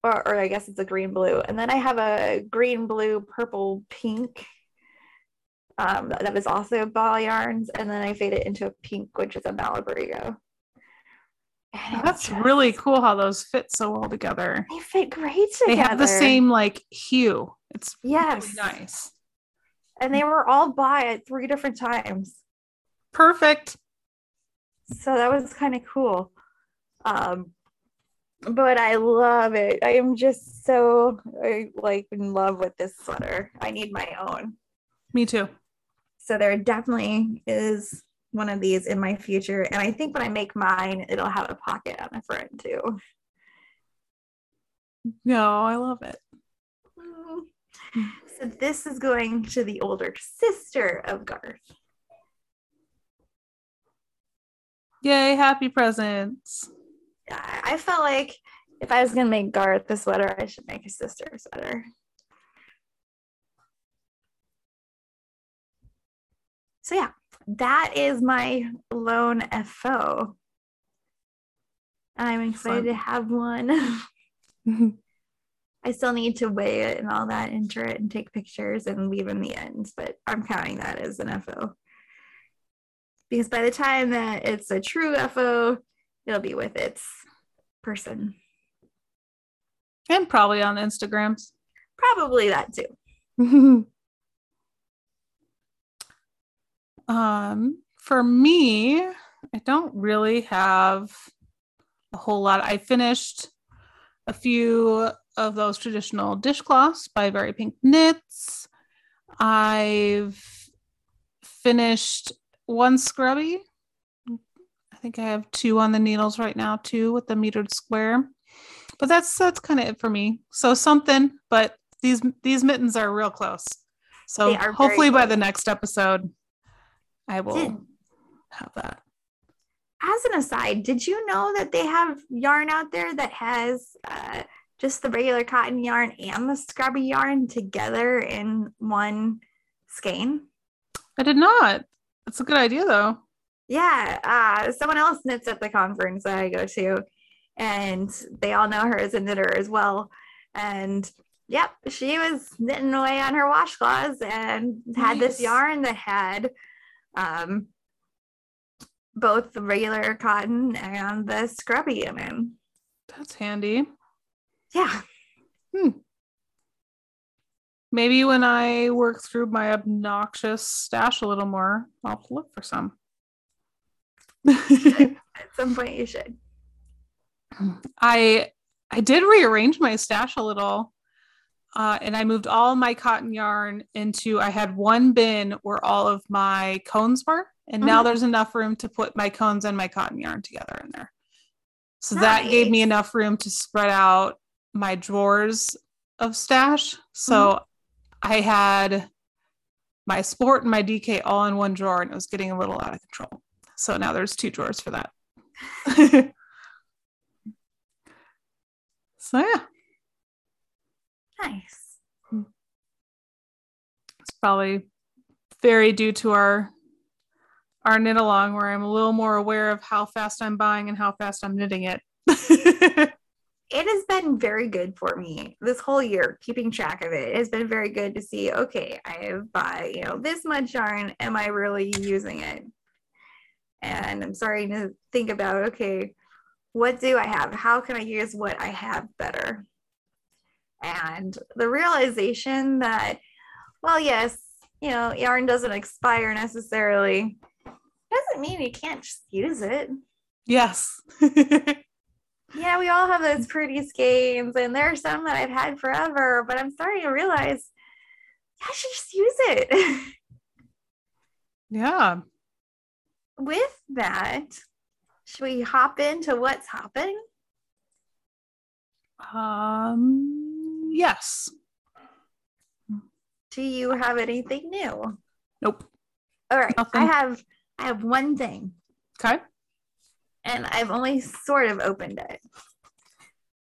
or, or I guess it's a green blue. And then I have a green, blue, purple, pink um, that is also ball yarns. And then I fade it into a pink, which is a Malabrigo. That's just, really cool how those fit so well together. They fit great together. They have the same like hue. It's yes. really nice. And they were all by at three different times. Perfect. So that was kind of cool. Um, but I love it. I am just so like in love with this sweater. I need my own. Me too. So there definitely is one of these in my future, and I think when I make mine, it'll have a pocket on the front too. No, I love it. So this is going to the older sister of Garth. Yay, happy presents. I felt like if I was gonna make Garth a sweater, I should make his sister a sweater. So yeah, that is my lone FO. I'm excited Fun. to have one. I still need to weigh it and all that, enter it and take pictures and leave in the end, but I'm counting that as an FO. Because by the time that it's a true FO, it'll be with its person. And probably on Instagrams. Probably that too. um, for me, I don't really have a whole lot. I finished a few of those traditional dishcloths by Very Pink Knits. I've finished one scrubby I think I have two on the needles right now, two with the mitered square. But that's that's kind of it for me. So something, but these these mittens are real close. So hopefully by the next episode, I will have that. as an aside, did you know that they have yarn out there that has uh, just the regular cotton yarn and the scrubby yarn together in one skein? I did not. That's a good idea, though. Yeah, uh, someone else knits at the conference that I go to, and they all know her as a knitter as well. And yep, she was knitting away on her washcloths and had nice. this yarn that had um, both the regular cotton and the scrubby in it. That's handy. Yeah. Hmm. Maybe when I work through my obnoxious stash a little more, I'll look for some. At some point, you should. I I did rearrange my stash a little, uh, and I moved all my cotton yarn into. I had one bin where all of my cones were, and mm-hmm. now there's enough room to put my cones and my cotton yarn together in there. So nice. that gave me enough room to spread out my drawers of stash. So mm-hmm. I had my sport and my DK all in one drawer, and it was getting a little out of control. So now there's two drawers for that. so yeah. Nice. It's probably very due to our our knit along where I'm a little more aware of how fast I'm buying and how fast I'm knitting it. it has been very good for me this whole year keeping track of it. it has been very good to see okay i have bought you know this much yarn. Am i really using it? And i'm starting to think about okay what do i have? How can i use what i have better? And the realization that well yes you know yarn doesn't expire necessarily doesn't mean you can't just use it. Yes yeah we all have those pretty skeins and there are some that i've had forever but i'm starting to realize yeah, i should just use it yeah with that, should we hop into what's hopping? Um, yes. Do you have anything new? Nope. All right. Nothing. I have I have one thing. Okay. And I've only sort of opened it.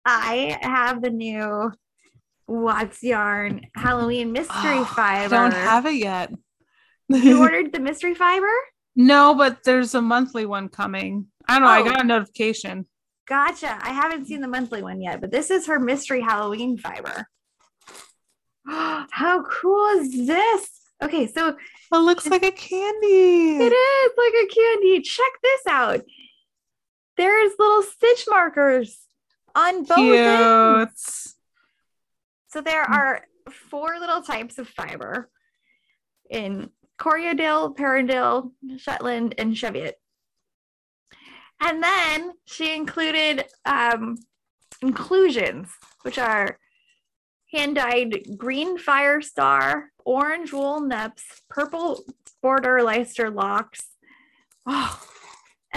I have the new Watts Yarn Halloween mystery fiber. I don't have it yet. you ordered the mystery fiber? No, but there's a monthly one coming. I don't know. Oh. I got a notification. Gotcha. I haven't seen the monthly one yet, but this is her mystery Halloween fiber. How cool is this? Okay, so it looks like a candy. It is like a candy. Check this out. There's little stitch markers on both Cute. ends. So there are four little types of fiber in Corriedale, Perendale, Shetland, and Cheviot. And then she included um, inclusions, which are hand dyed green fire star, orange wool neps, purple border Leicester locks. Oh.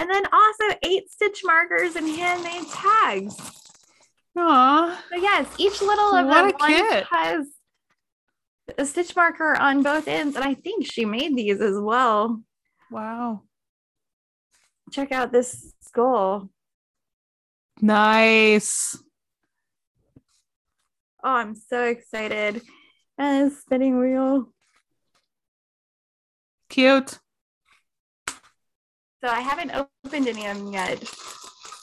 And then also eight stitch markers and handmade tags. Aww. So yes, each little of what them has a stitch marker on both ends. And I think she made these as well. Wow. Check out this skull. Nice. Oh, I'm so excited. And a spinning wheel. Cute. So I haven't opened any of them yet.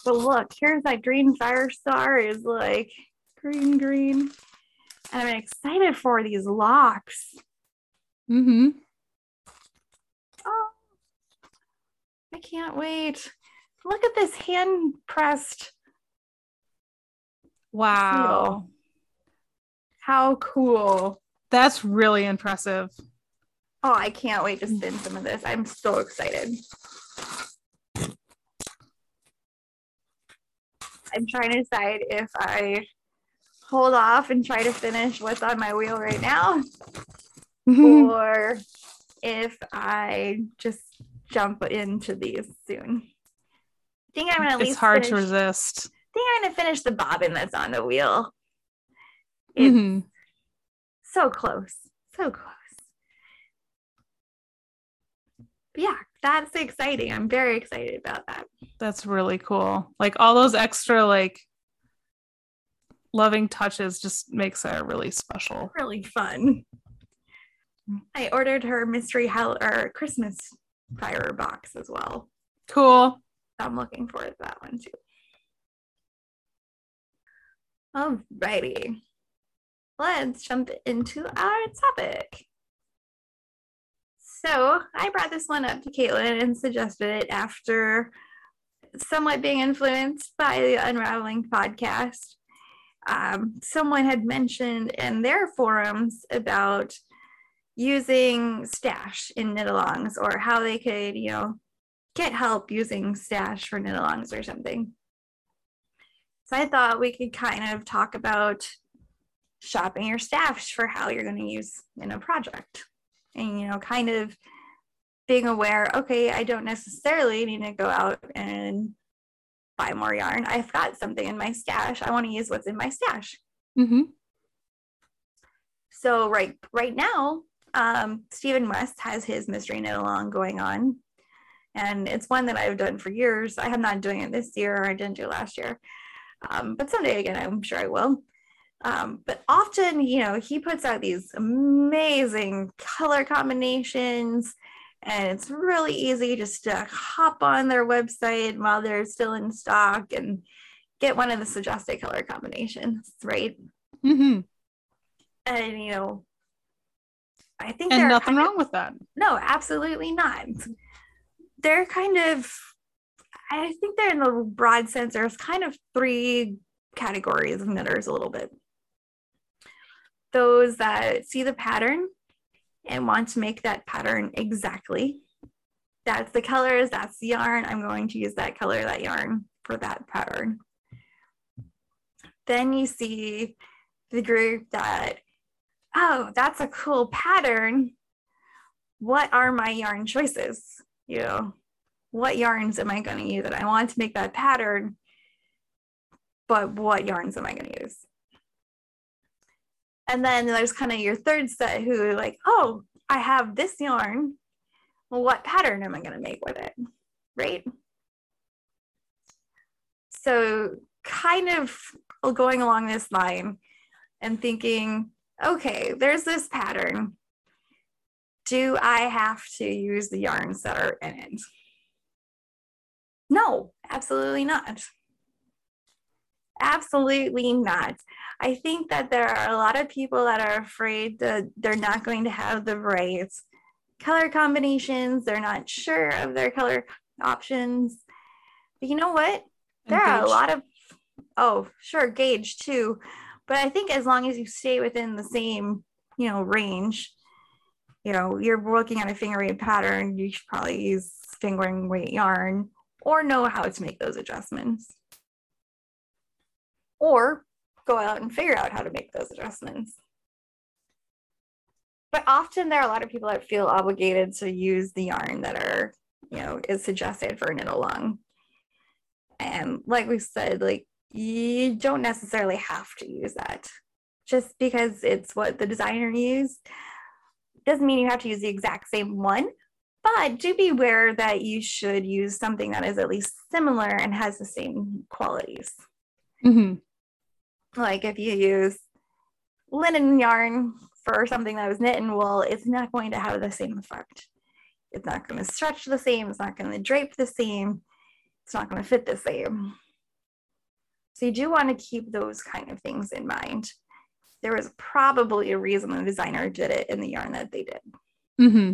But look, here's that green fire star is like green, green. And I'm excited for these locks. Mm-hmm. Oh, I can't wait. Look at this hand pressed. Wow. Seal. How cool. That's really impressive. Oh, I can't wait to spin some of this. I'm so excited. I'm trying to decide if I hold off and try to finish what's on my wheel right now, or if I just jump into these soon. I think I'm gonna at least. It's hard finish, to resist. I think I'm gonna finish the bobbin that's on the wheel. It's mm-hmm. so close, so close. yeah, that's exciting. I'm very excited about that. That's really cool. Like all those extra like loving touches just makes it really special. Really fun. I ordered her mystery hell or Christmas fire box as well. Cool. I'm looking forward to that one too. Alrighty. Let's jump into our topic. So I brought this one up to Caitlin and suggested it after somewhat being influenced by the Unraveling podcast. Um, someone had mentioned in their forums about using stash in knit-alongs or how they could, you know, get help using stash for knit-alongs or something. So I thought we could kind of talk about shopping your stash for how you're going to use in a project and you know kind of being aware okay i don't necessarily need to go out and buy more yarn. I've got something in my stash. I want to use what's in my stash. Mm-hmm. so right right now um, stephen west has his mystery knit along going on. And it's one that i've done for years. I am not doing it this year. Or i didn't do it last year. Um, but someday again i'm sure i will um, but often, you know, he puts out these amazing color combinations, and it's really easy just to hop on their website while they're still in stock and get one of the suggested color combinations, right? Mm-hmm. And you know, I think and nothing wrong with that. No, absolutely not. They're kind of, I think they're in the broad sense. There's kind of three categories of knitters a little bit those that see the pattern and want to make that pattern exactly. That's the colors, that's the yarn. I'm going to use that color, that yarn for that pattern. Then you see the group that, oh, that's a cool pattern. What are my yarn choices? You know, what yarns am I going to use? And I want to make that pattern, but what yarns am I going to use? And then there's kind of your third set who like, oh, I have this yarn. Well, what pattern am I going to make with it? Right? So kind of going along this line and thinking, okay, there's this pattern. Do I have to use the yarns that are in it? No, absolutely not. Absolutely not. I think that there are a lot of people that are afraid that they're not going to have the right color combinations. They're not sure of their color options. But you know what? There are a lot of, oh, sure, gauge too. But I think as long as you stay within the same, you know, range, you know, you're working on a fingering weight pattern, you should probably use fingering weight yarn or know how to make those adjustments or go out and figure out how to make those adjustments. But often there are a lot of people that feel obligated to use the yarn that are, you know, is suggested for a knit along. And like we said, like you don't necessarily have to use that. Just because it's what the designer used doesn't mean you have to use the exact same one. But do be aware that you should use something that is at least similar and has the same qualities. Mm-hmm. Like if you use linen yarn for something that was knit in wool, it's not going to have the same effect. It's not going to stretch the same. It's not going to drape the same. It's not going to fit the same. So you do want to keep those kind of things in mind. There was probably a reason the designer did it in the yarn that they did. Mm-hmm.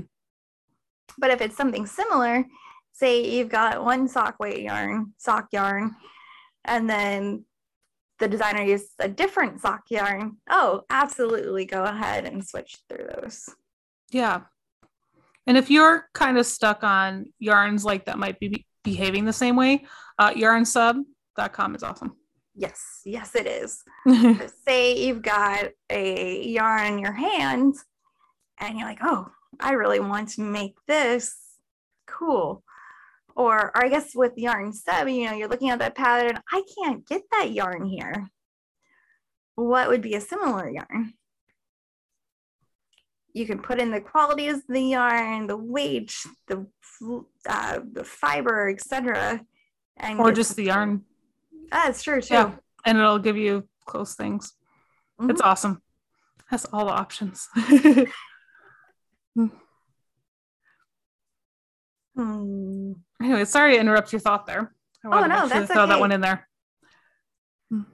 But if it's something similar, say you've got one sock weight yarn, sock yarn, and then the designer used a different sock yarn, oh, absolutely go ahead and switch through those. Yeah. And if you're kind of stuck on yarns like that might be behaving the same way, uh, yarnsub.com is awesome. Yes, yes, it is. Say you've got a yarn in your hand and you're like, oh, I really want to make this cool or, or I guess with yarn sub, you know, you're looking at that pattern, I can't get that yarn here. What would be a similar yarn? you can put in the qualities of the yarn, the weight, the uh, the fiber, etc. And or just the yarn. That's true too. Yeah, and it'll give you close things. Mm-hmm. It's awesome. Has all the options. hmm. Anyway, sorry to interrupt your thought there. I oh no, that's throw okay. that one in there.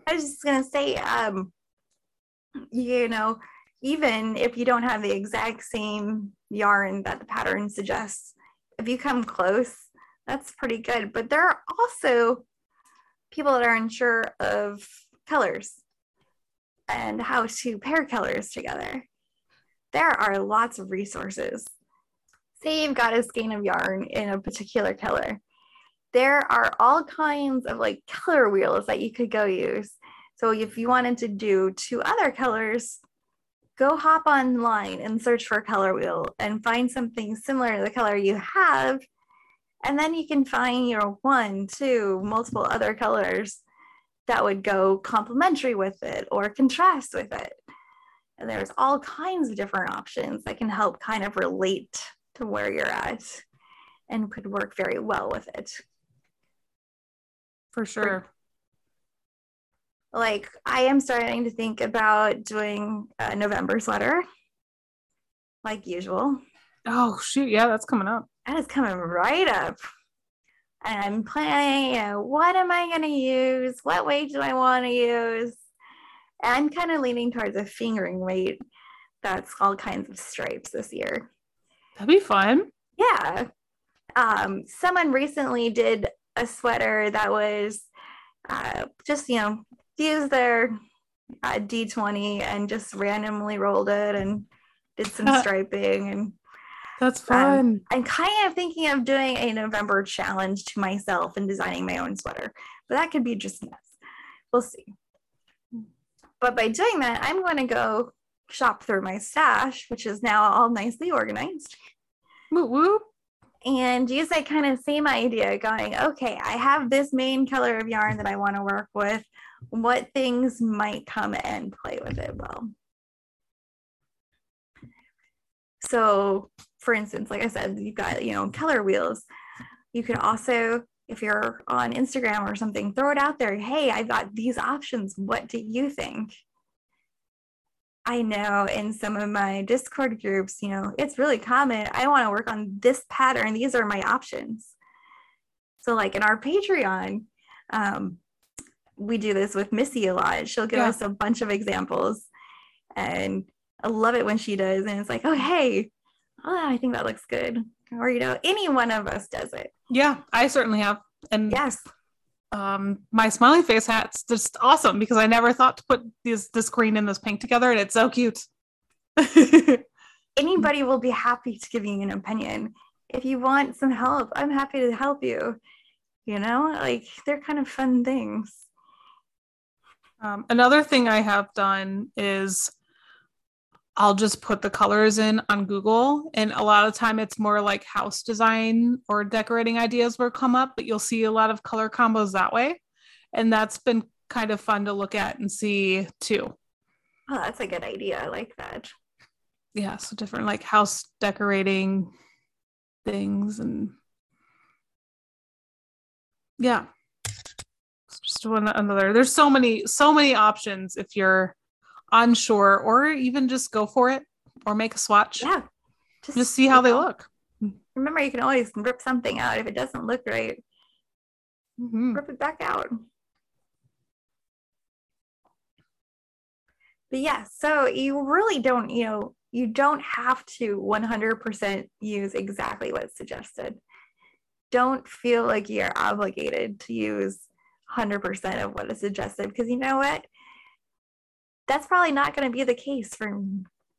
I was just gonna say, um, you know, even if you don't have the exact same yarn that the pattern suggests, if you come close, that's pretty good. But there are also people that are unsure of colors and how to pair colors together. There are lots of resources. Say you've got a skein of yarn in a particular color. There are all kinds of like color wheels that you could go use. So if you wanted to do two other colors, go hop online and search for a color wheel and find something similar to the color you have. And then you can find your one, two, multiple other colors that would go complementary with it or contrast with it. And there's all kinds of different options that can help kind of relate to where you're at and could work very well with it. For sure like I am starting to think about doing a November sweater, like usual. Oh shoot, yeah, that's coming up. That is coming right up. And I'm planning, you know, what am I gonna use? What weight do I want to use? And I'm kind of leaning towards a fingering weight that's all kinds of stripes this year. That'd be fun. Yeah. Um, someone recently did a sweater that was uh, just you know used their uh, D20 and just randomly rolled it and did some striping and that's um, fun. Um, I'm kind of thinking of doing a November challenge to myself and designing my own sweater, but that could be just nuts. We'll see. But by doing that, I'm going to go shop through my stash, which is now all nicely organized. Woo woo. And use that kind of same idea going, okay, I have this main color of yarn that I want to work with what things might come and play with it well. So, for instance, like I said, you've got, you know, color wheels. You could also, if you're on Instagram or something, throw it out there. Hey, I've got these options. What do you think? I know in some of my Discord groups, you know, it's really common. I want to work on this pattern. These are my options. So, like in our Patreon, um, we do this with Missy a lot. She'll give yeah. us a bunch of examples. And I love it when she does. And it's like, oh, hey, oh, I think that looks good. Or, you know, any one of us does it. Yeah, I certainly have. And yes. Um, my smiley face hat's just awesome because I never thought to put this this green and this pink together, and it's so cute. Anybody will be happy to give you an opinion. If you want some help, I'm happy to help you. You know, like they're kind of fun things. Um, another thing I have done is I'll just put the colors in on Google, and a lot of time it's more like house design or decorating ideas will come up, but you'll see a lot of color combos that way, and that's been kind of fun to look at and see too. Oh, that's a good idea. I like that. Yeah, so different like house decorating things and yeah just one another. There's so many, so many options if you're unsure, or even just go for it or make a swatch. Yeah. Just, just see how they look. Remember, you can always rip something out if it doesn't look right. Mm-hmm. Rip it back out. But yeah, so you really don't, you know, you don't have to 100% use exactly what's suggested. Don't feel like you're obligated to use 100% of what is suggested because you know what? That's probably not going to be the case for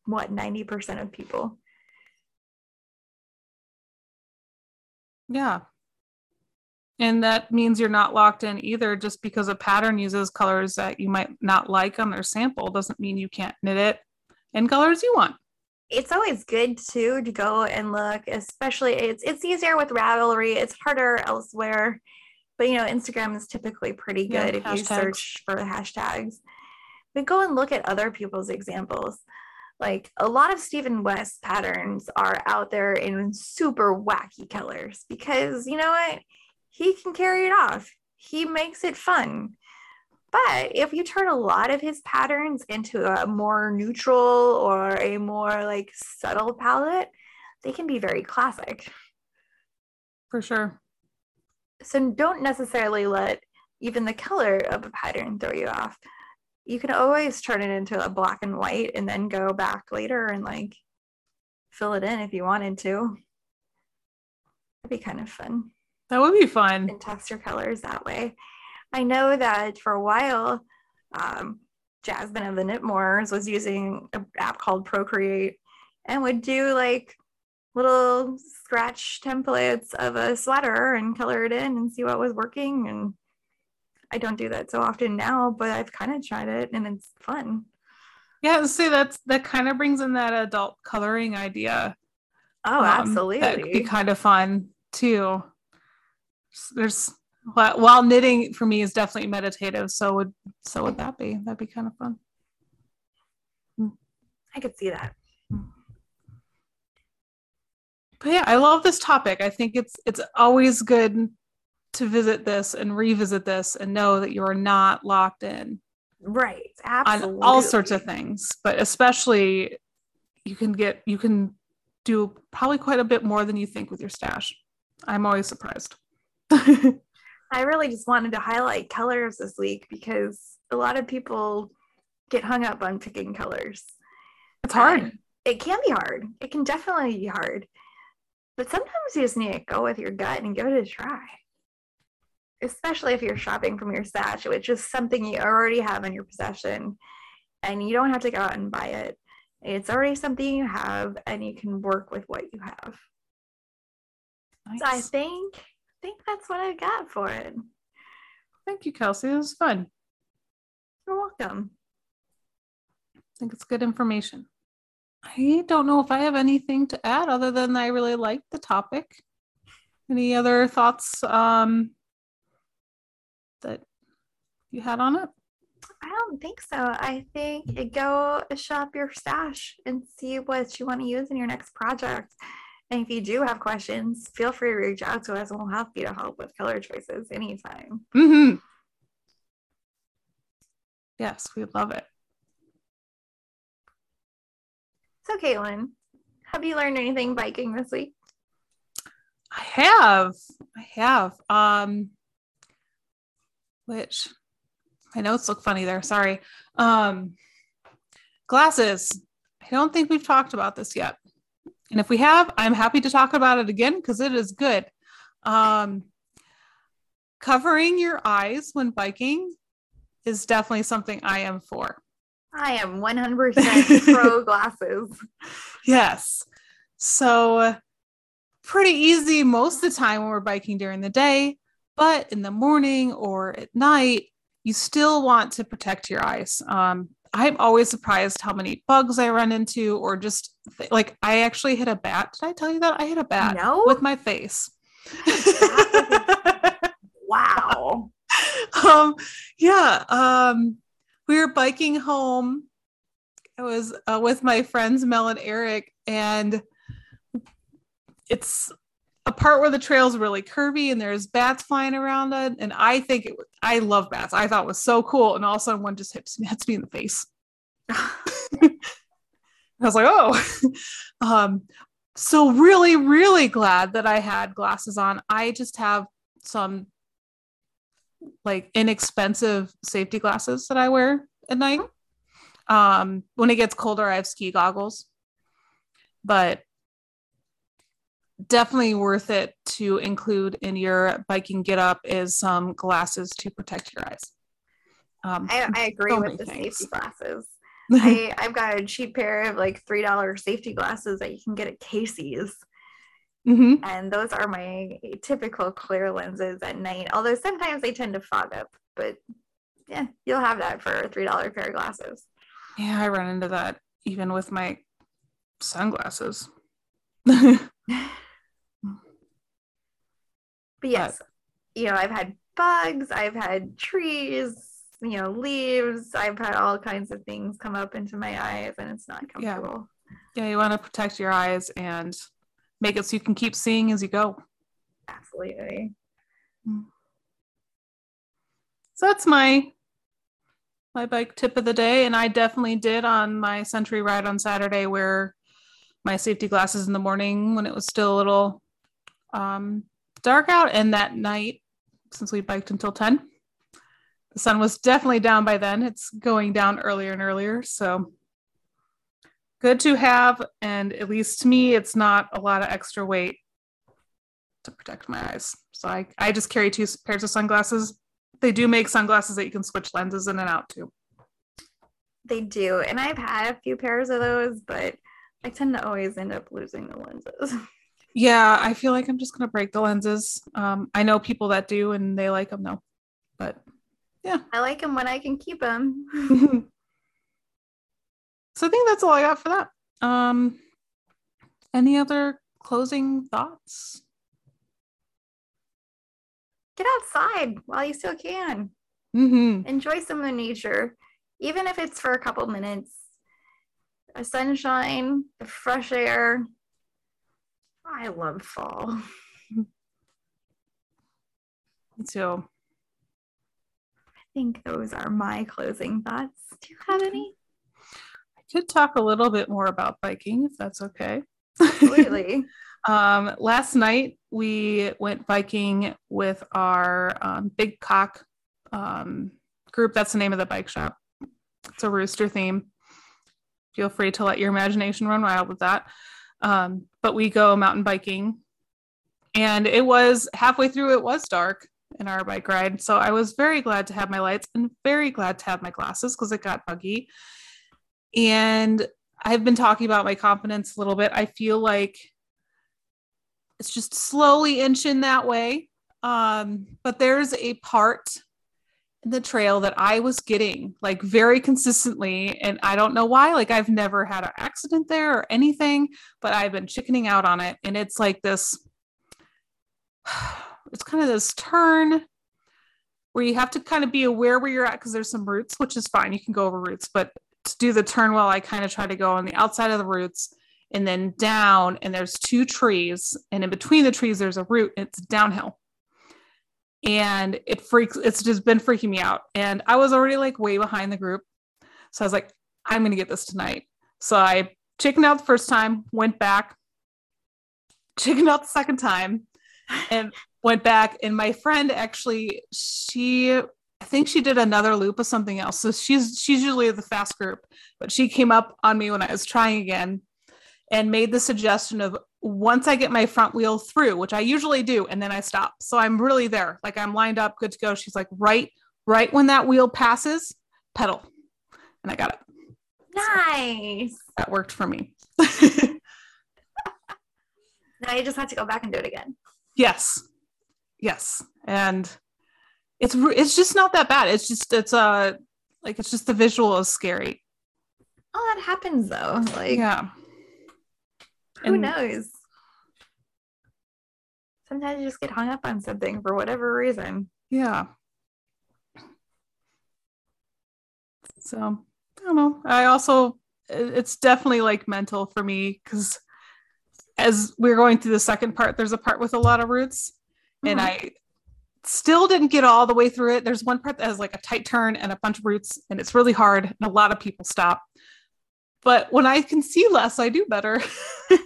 what 90% of people. Yeah. And that means you're not locked in either. Just because a pattern uses colors that you might not like on their sample doesn't mean you can't knit it in colors you want. It's always good too to go and look, especially it's it's easier with Ravelry. It's harder elsewhere but you know, Instagram is typically pretty good yeah, if hashtags. you search for hashtags. But go and look at other people's examples. like a lot of Stephen West patterns are out there in super wacky colors because you know what? He can carry it off. He makes it fun. But if you turn a lot of his patterns into a more neutral or a more like subtle palette, they can be very classic. For sure. So don't necessarily let even the color of a pattern throw you off. You can always turn it into a black and white and then go back later and like fill it in if you wanted to. That'd be kind of fun. That would be fun. And test your colors that way. I know that for a while, um, Jasmine of the Knitmores was using an app called Procreate and would do like little scratch templates of a sweater and color it in and see what was working. And I don't do that so often now, but I've kind of tried it and it's fun. Yeah, see that's that kind of brings in that adult coloring idea. Oh, um, absolutely. That would be kind of fun too. There's while knitting for me is definitely meditative, so would so would that be? That'd be kind of fun. I could see that. But yeah, I love this topic. I think it's it's always good to visit this and revisit this and know that you are not locked in. Right. Absolutely. On all sorts of things, but especially you can get you can do probably quite a bit more than you think with your stash. I'm always surprised. I really just wanted to highlight colors this week because a lot of people get hung up on picking colors. It's hard. And it can be hard. It can definitely be hard. But sometimes you just need to go with your gut and give it a try. Especially if you're shopping from your stash, which is something you already have in your possession and you don't have to go out and buy it. It's already something you have and you can work with what you have. Nice. So I think think that's what I got for it. Thank you, Kelsey. It was fun. You're welcome. I think it's good information. I don't know if I have anything to add other than I really like the topic. Any other thoughts um, you had on it? I don't think so. I think go shop your stash and see what you want to use in your next project. And if you do have questions, feel free to reach out to us and we'll happy to help with color choices anytime. Mm-hmm. Yes, we love it. So, Caitlin, have you learned anything biking this week? I have. I have. Um, which my notes look funny there. Sorry. Um, glasses. I don't think we've talked about this yet. And if we have, I'm happy to talk about it again because it is good. Um, covering your eyes when biking is definitely something I am for. I am 100% pro glasses. Yes. So, pretty easy most of the time when we're biking during the day, but in the morning or at night, you still want to protect your eyes. Um, I'm always surprised how many bugs I run into, or just th- like I actually hit a bat. Did I tell you that I hit a bat no? with my face? wow. Um, yeah. Um, we were biking home. I was uh, with my friends Mel and Eric, and it's a part where the trail's really curvy and there's bats flying around it. And I think it I love bats. I thought it was so cool. And all of a sudden one just hits me, hits me in the face. I was like, oh. um, so really, really glad that I had glasses on. I just have some like inexpensive safety glasses that I wear at night. Um, when it gets colder, I have ski goggles. But definitely worth it to include in your biking get up is some glasses to protect your eyes. Um, I, I, agree with the things. safety glasses. I, I've got a cheap pair of like three dollar safety glasses that you can get at Casey's. Mm-hmm. And those are my typical clear lenses at night. Although sometimes they tend to fog up, but yeah, you'll have that for a three dollar pair of glasses. Yeah, I run into that even with my sunglasses. But yes, you know, I've had bugs, I've had trees, you know, leaves. I've had all kinds of things come up into my eyes and it's not comfortable. Yeah, yeah you want to protect your eyes and make it so you can keep seeing as you go. Absolutely. Hmm. So that's my my bike tip of the day. And I definitely did on my century ride on Saturday wear my safety glasses in the morning when it was still a little um, dark out. And that night, since we biked until 10, the sun was definitely down by then. It's going down earlier and earlier. So good to have. And at least to me, it's not a lot of extra weight to protect my eyes. So I, I just carry two pairs of sunglasses they do make sunglasses that you can switch lenses in and out to. They do. And I've had a few pairs of those, but I tend to always end up losing the lenses. Yeah, I feel like I'm just going to break the lenses. Um, I know people that do and they like them though. But yeah. I like them when I can keep them. so I think that's all I got for that. Um, any other closing thoughts? get outside while you still can. Mm-hmm. Enjoy some of the nature, even if it's for a couple minutes. A sunshine, the fresh air. I love fall. so. I think those are my closing thoughts. Do you have any? I could talk a little bit more about biking if that's okay. Absolutely. Um, last night we went biking with our um, Big Cock um, group. That's the name of the bike shop. It's a rooster theme. Feel free to let your imagination run wild with that. Um, but we go mountain biking, and it was halfway through. It was dark in our bike ride, so I was very glad to have my lights and very glad to have my glasses because it got buggy. And I've been talking about my confidence a little bit. I feel like it's just slowly inching that way. Um, but there's a part the trail that I was getting like very consistently. And I don't know why. Like I've never had an accident there or anything, but I've been chickening out on it. And it's like this, it's kind of this turn where you have to kind of be aware where you're at because there's some roots, which is fine. You can go over roots, but to do the turn well, I kind of try to go on the outside of the roots and then down and there's two trees and in between the trees there's a root it's downhill and it freaks it's just been freaking me out. And i was already like way behind the group. So i was like i'm gonna get this tonight. So i chickened out the first time went back chickened out the second time and went back. And my friend actually she I think she did another loop of something else. So she's she's usually the fast group, but she came up on me when I was trying again and made the suggestion of once I get my front wheel through, which I usually do, and then I stop. So I'm really there. Like I'm lined up, good to go. She's like, right, right when that wheel passes, pedal. And I got it. Nice. So that worked for me. now you just have to go back and do it again. Yes. Yes. And it's it's just not that bad. It's just it's uh like it's just the visual is scary. Oh, that happens though. Like yeah who and, knows? Sometimes you just get hung up on something for whatever reason. Yeah. So I don't know. I also it's definitely like mental for me because as we're going through the second part, there's a part with a lot of roots, mm-hmm. and I still didn't get all the way through it. There's one part that has like a tight turn and a bunch of roots, and it's really hard, and a lot of people stop but when I can see less, I do better.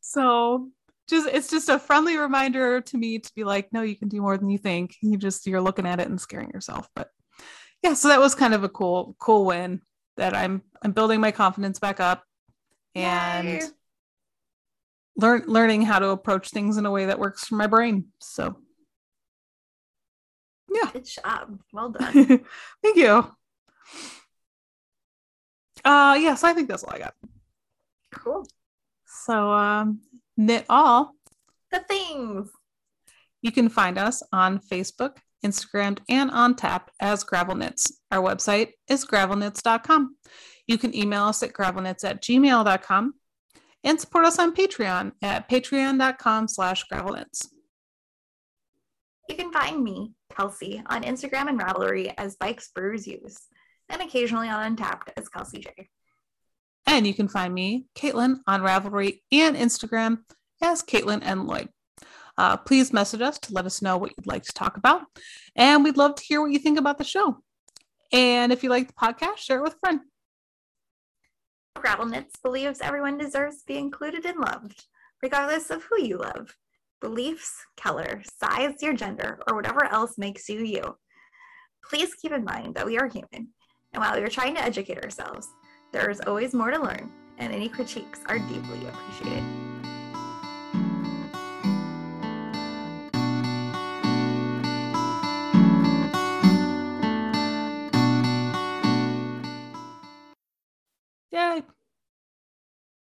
so just it's just a friendly reminder to me to be like, no, you can do more than you think. You just you're looking at it and scaring yourself. But yeah, so that was kind of a cool, cool win that I'm I'm building my confidence back up and Yay. learn learning how to approach things in a way that works for my brain. So yeah. Good job. Well done. Thank you. Uh yes, I think that's all I got. Cool. So um knit all the things. You can find us on Facebook, Instagram, and Untappd as Gravel Knits. Our website is gravelknits.com. You can email us at gravelknits at gmail.com and support us on Patreon at patreon.com slash gravelknits. You can find me, Kelsey on Instagram and Ravelry as Bikes Brews Use, and occasionally on Untappd as Kelsey J. And you can find me, Caitlin, on Ravelry and Instagram as Caitlin and Lloyd. Uh, please message us to let us know what you'd like to talk about. And we'd love to hear what you think about the show. And if you like the podcast, share it with a friend. Gravel Knits believes everyone deserves to be included and loved, regardless of who you love, beliefs, color, size, your gender, or whatever else makes you you. Please keep in mind that we are human, and while we are trying to educate ourselves, there is always more to learn, and any critiques are deeply appreciated.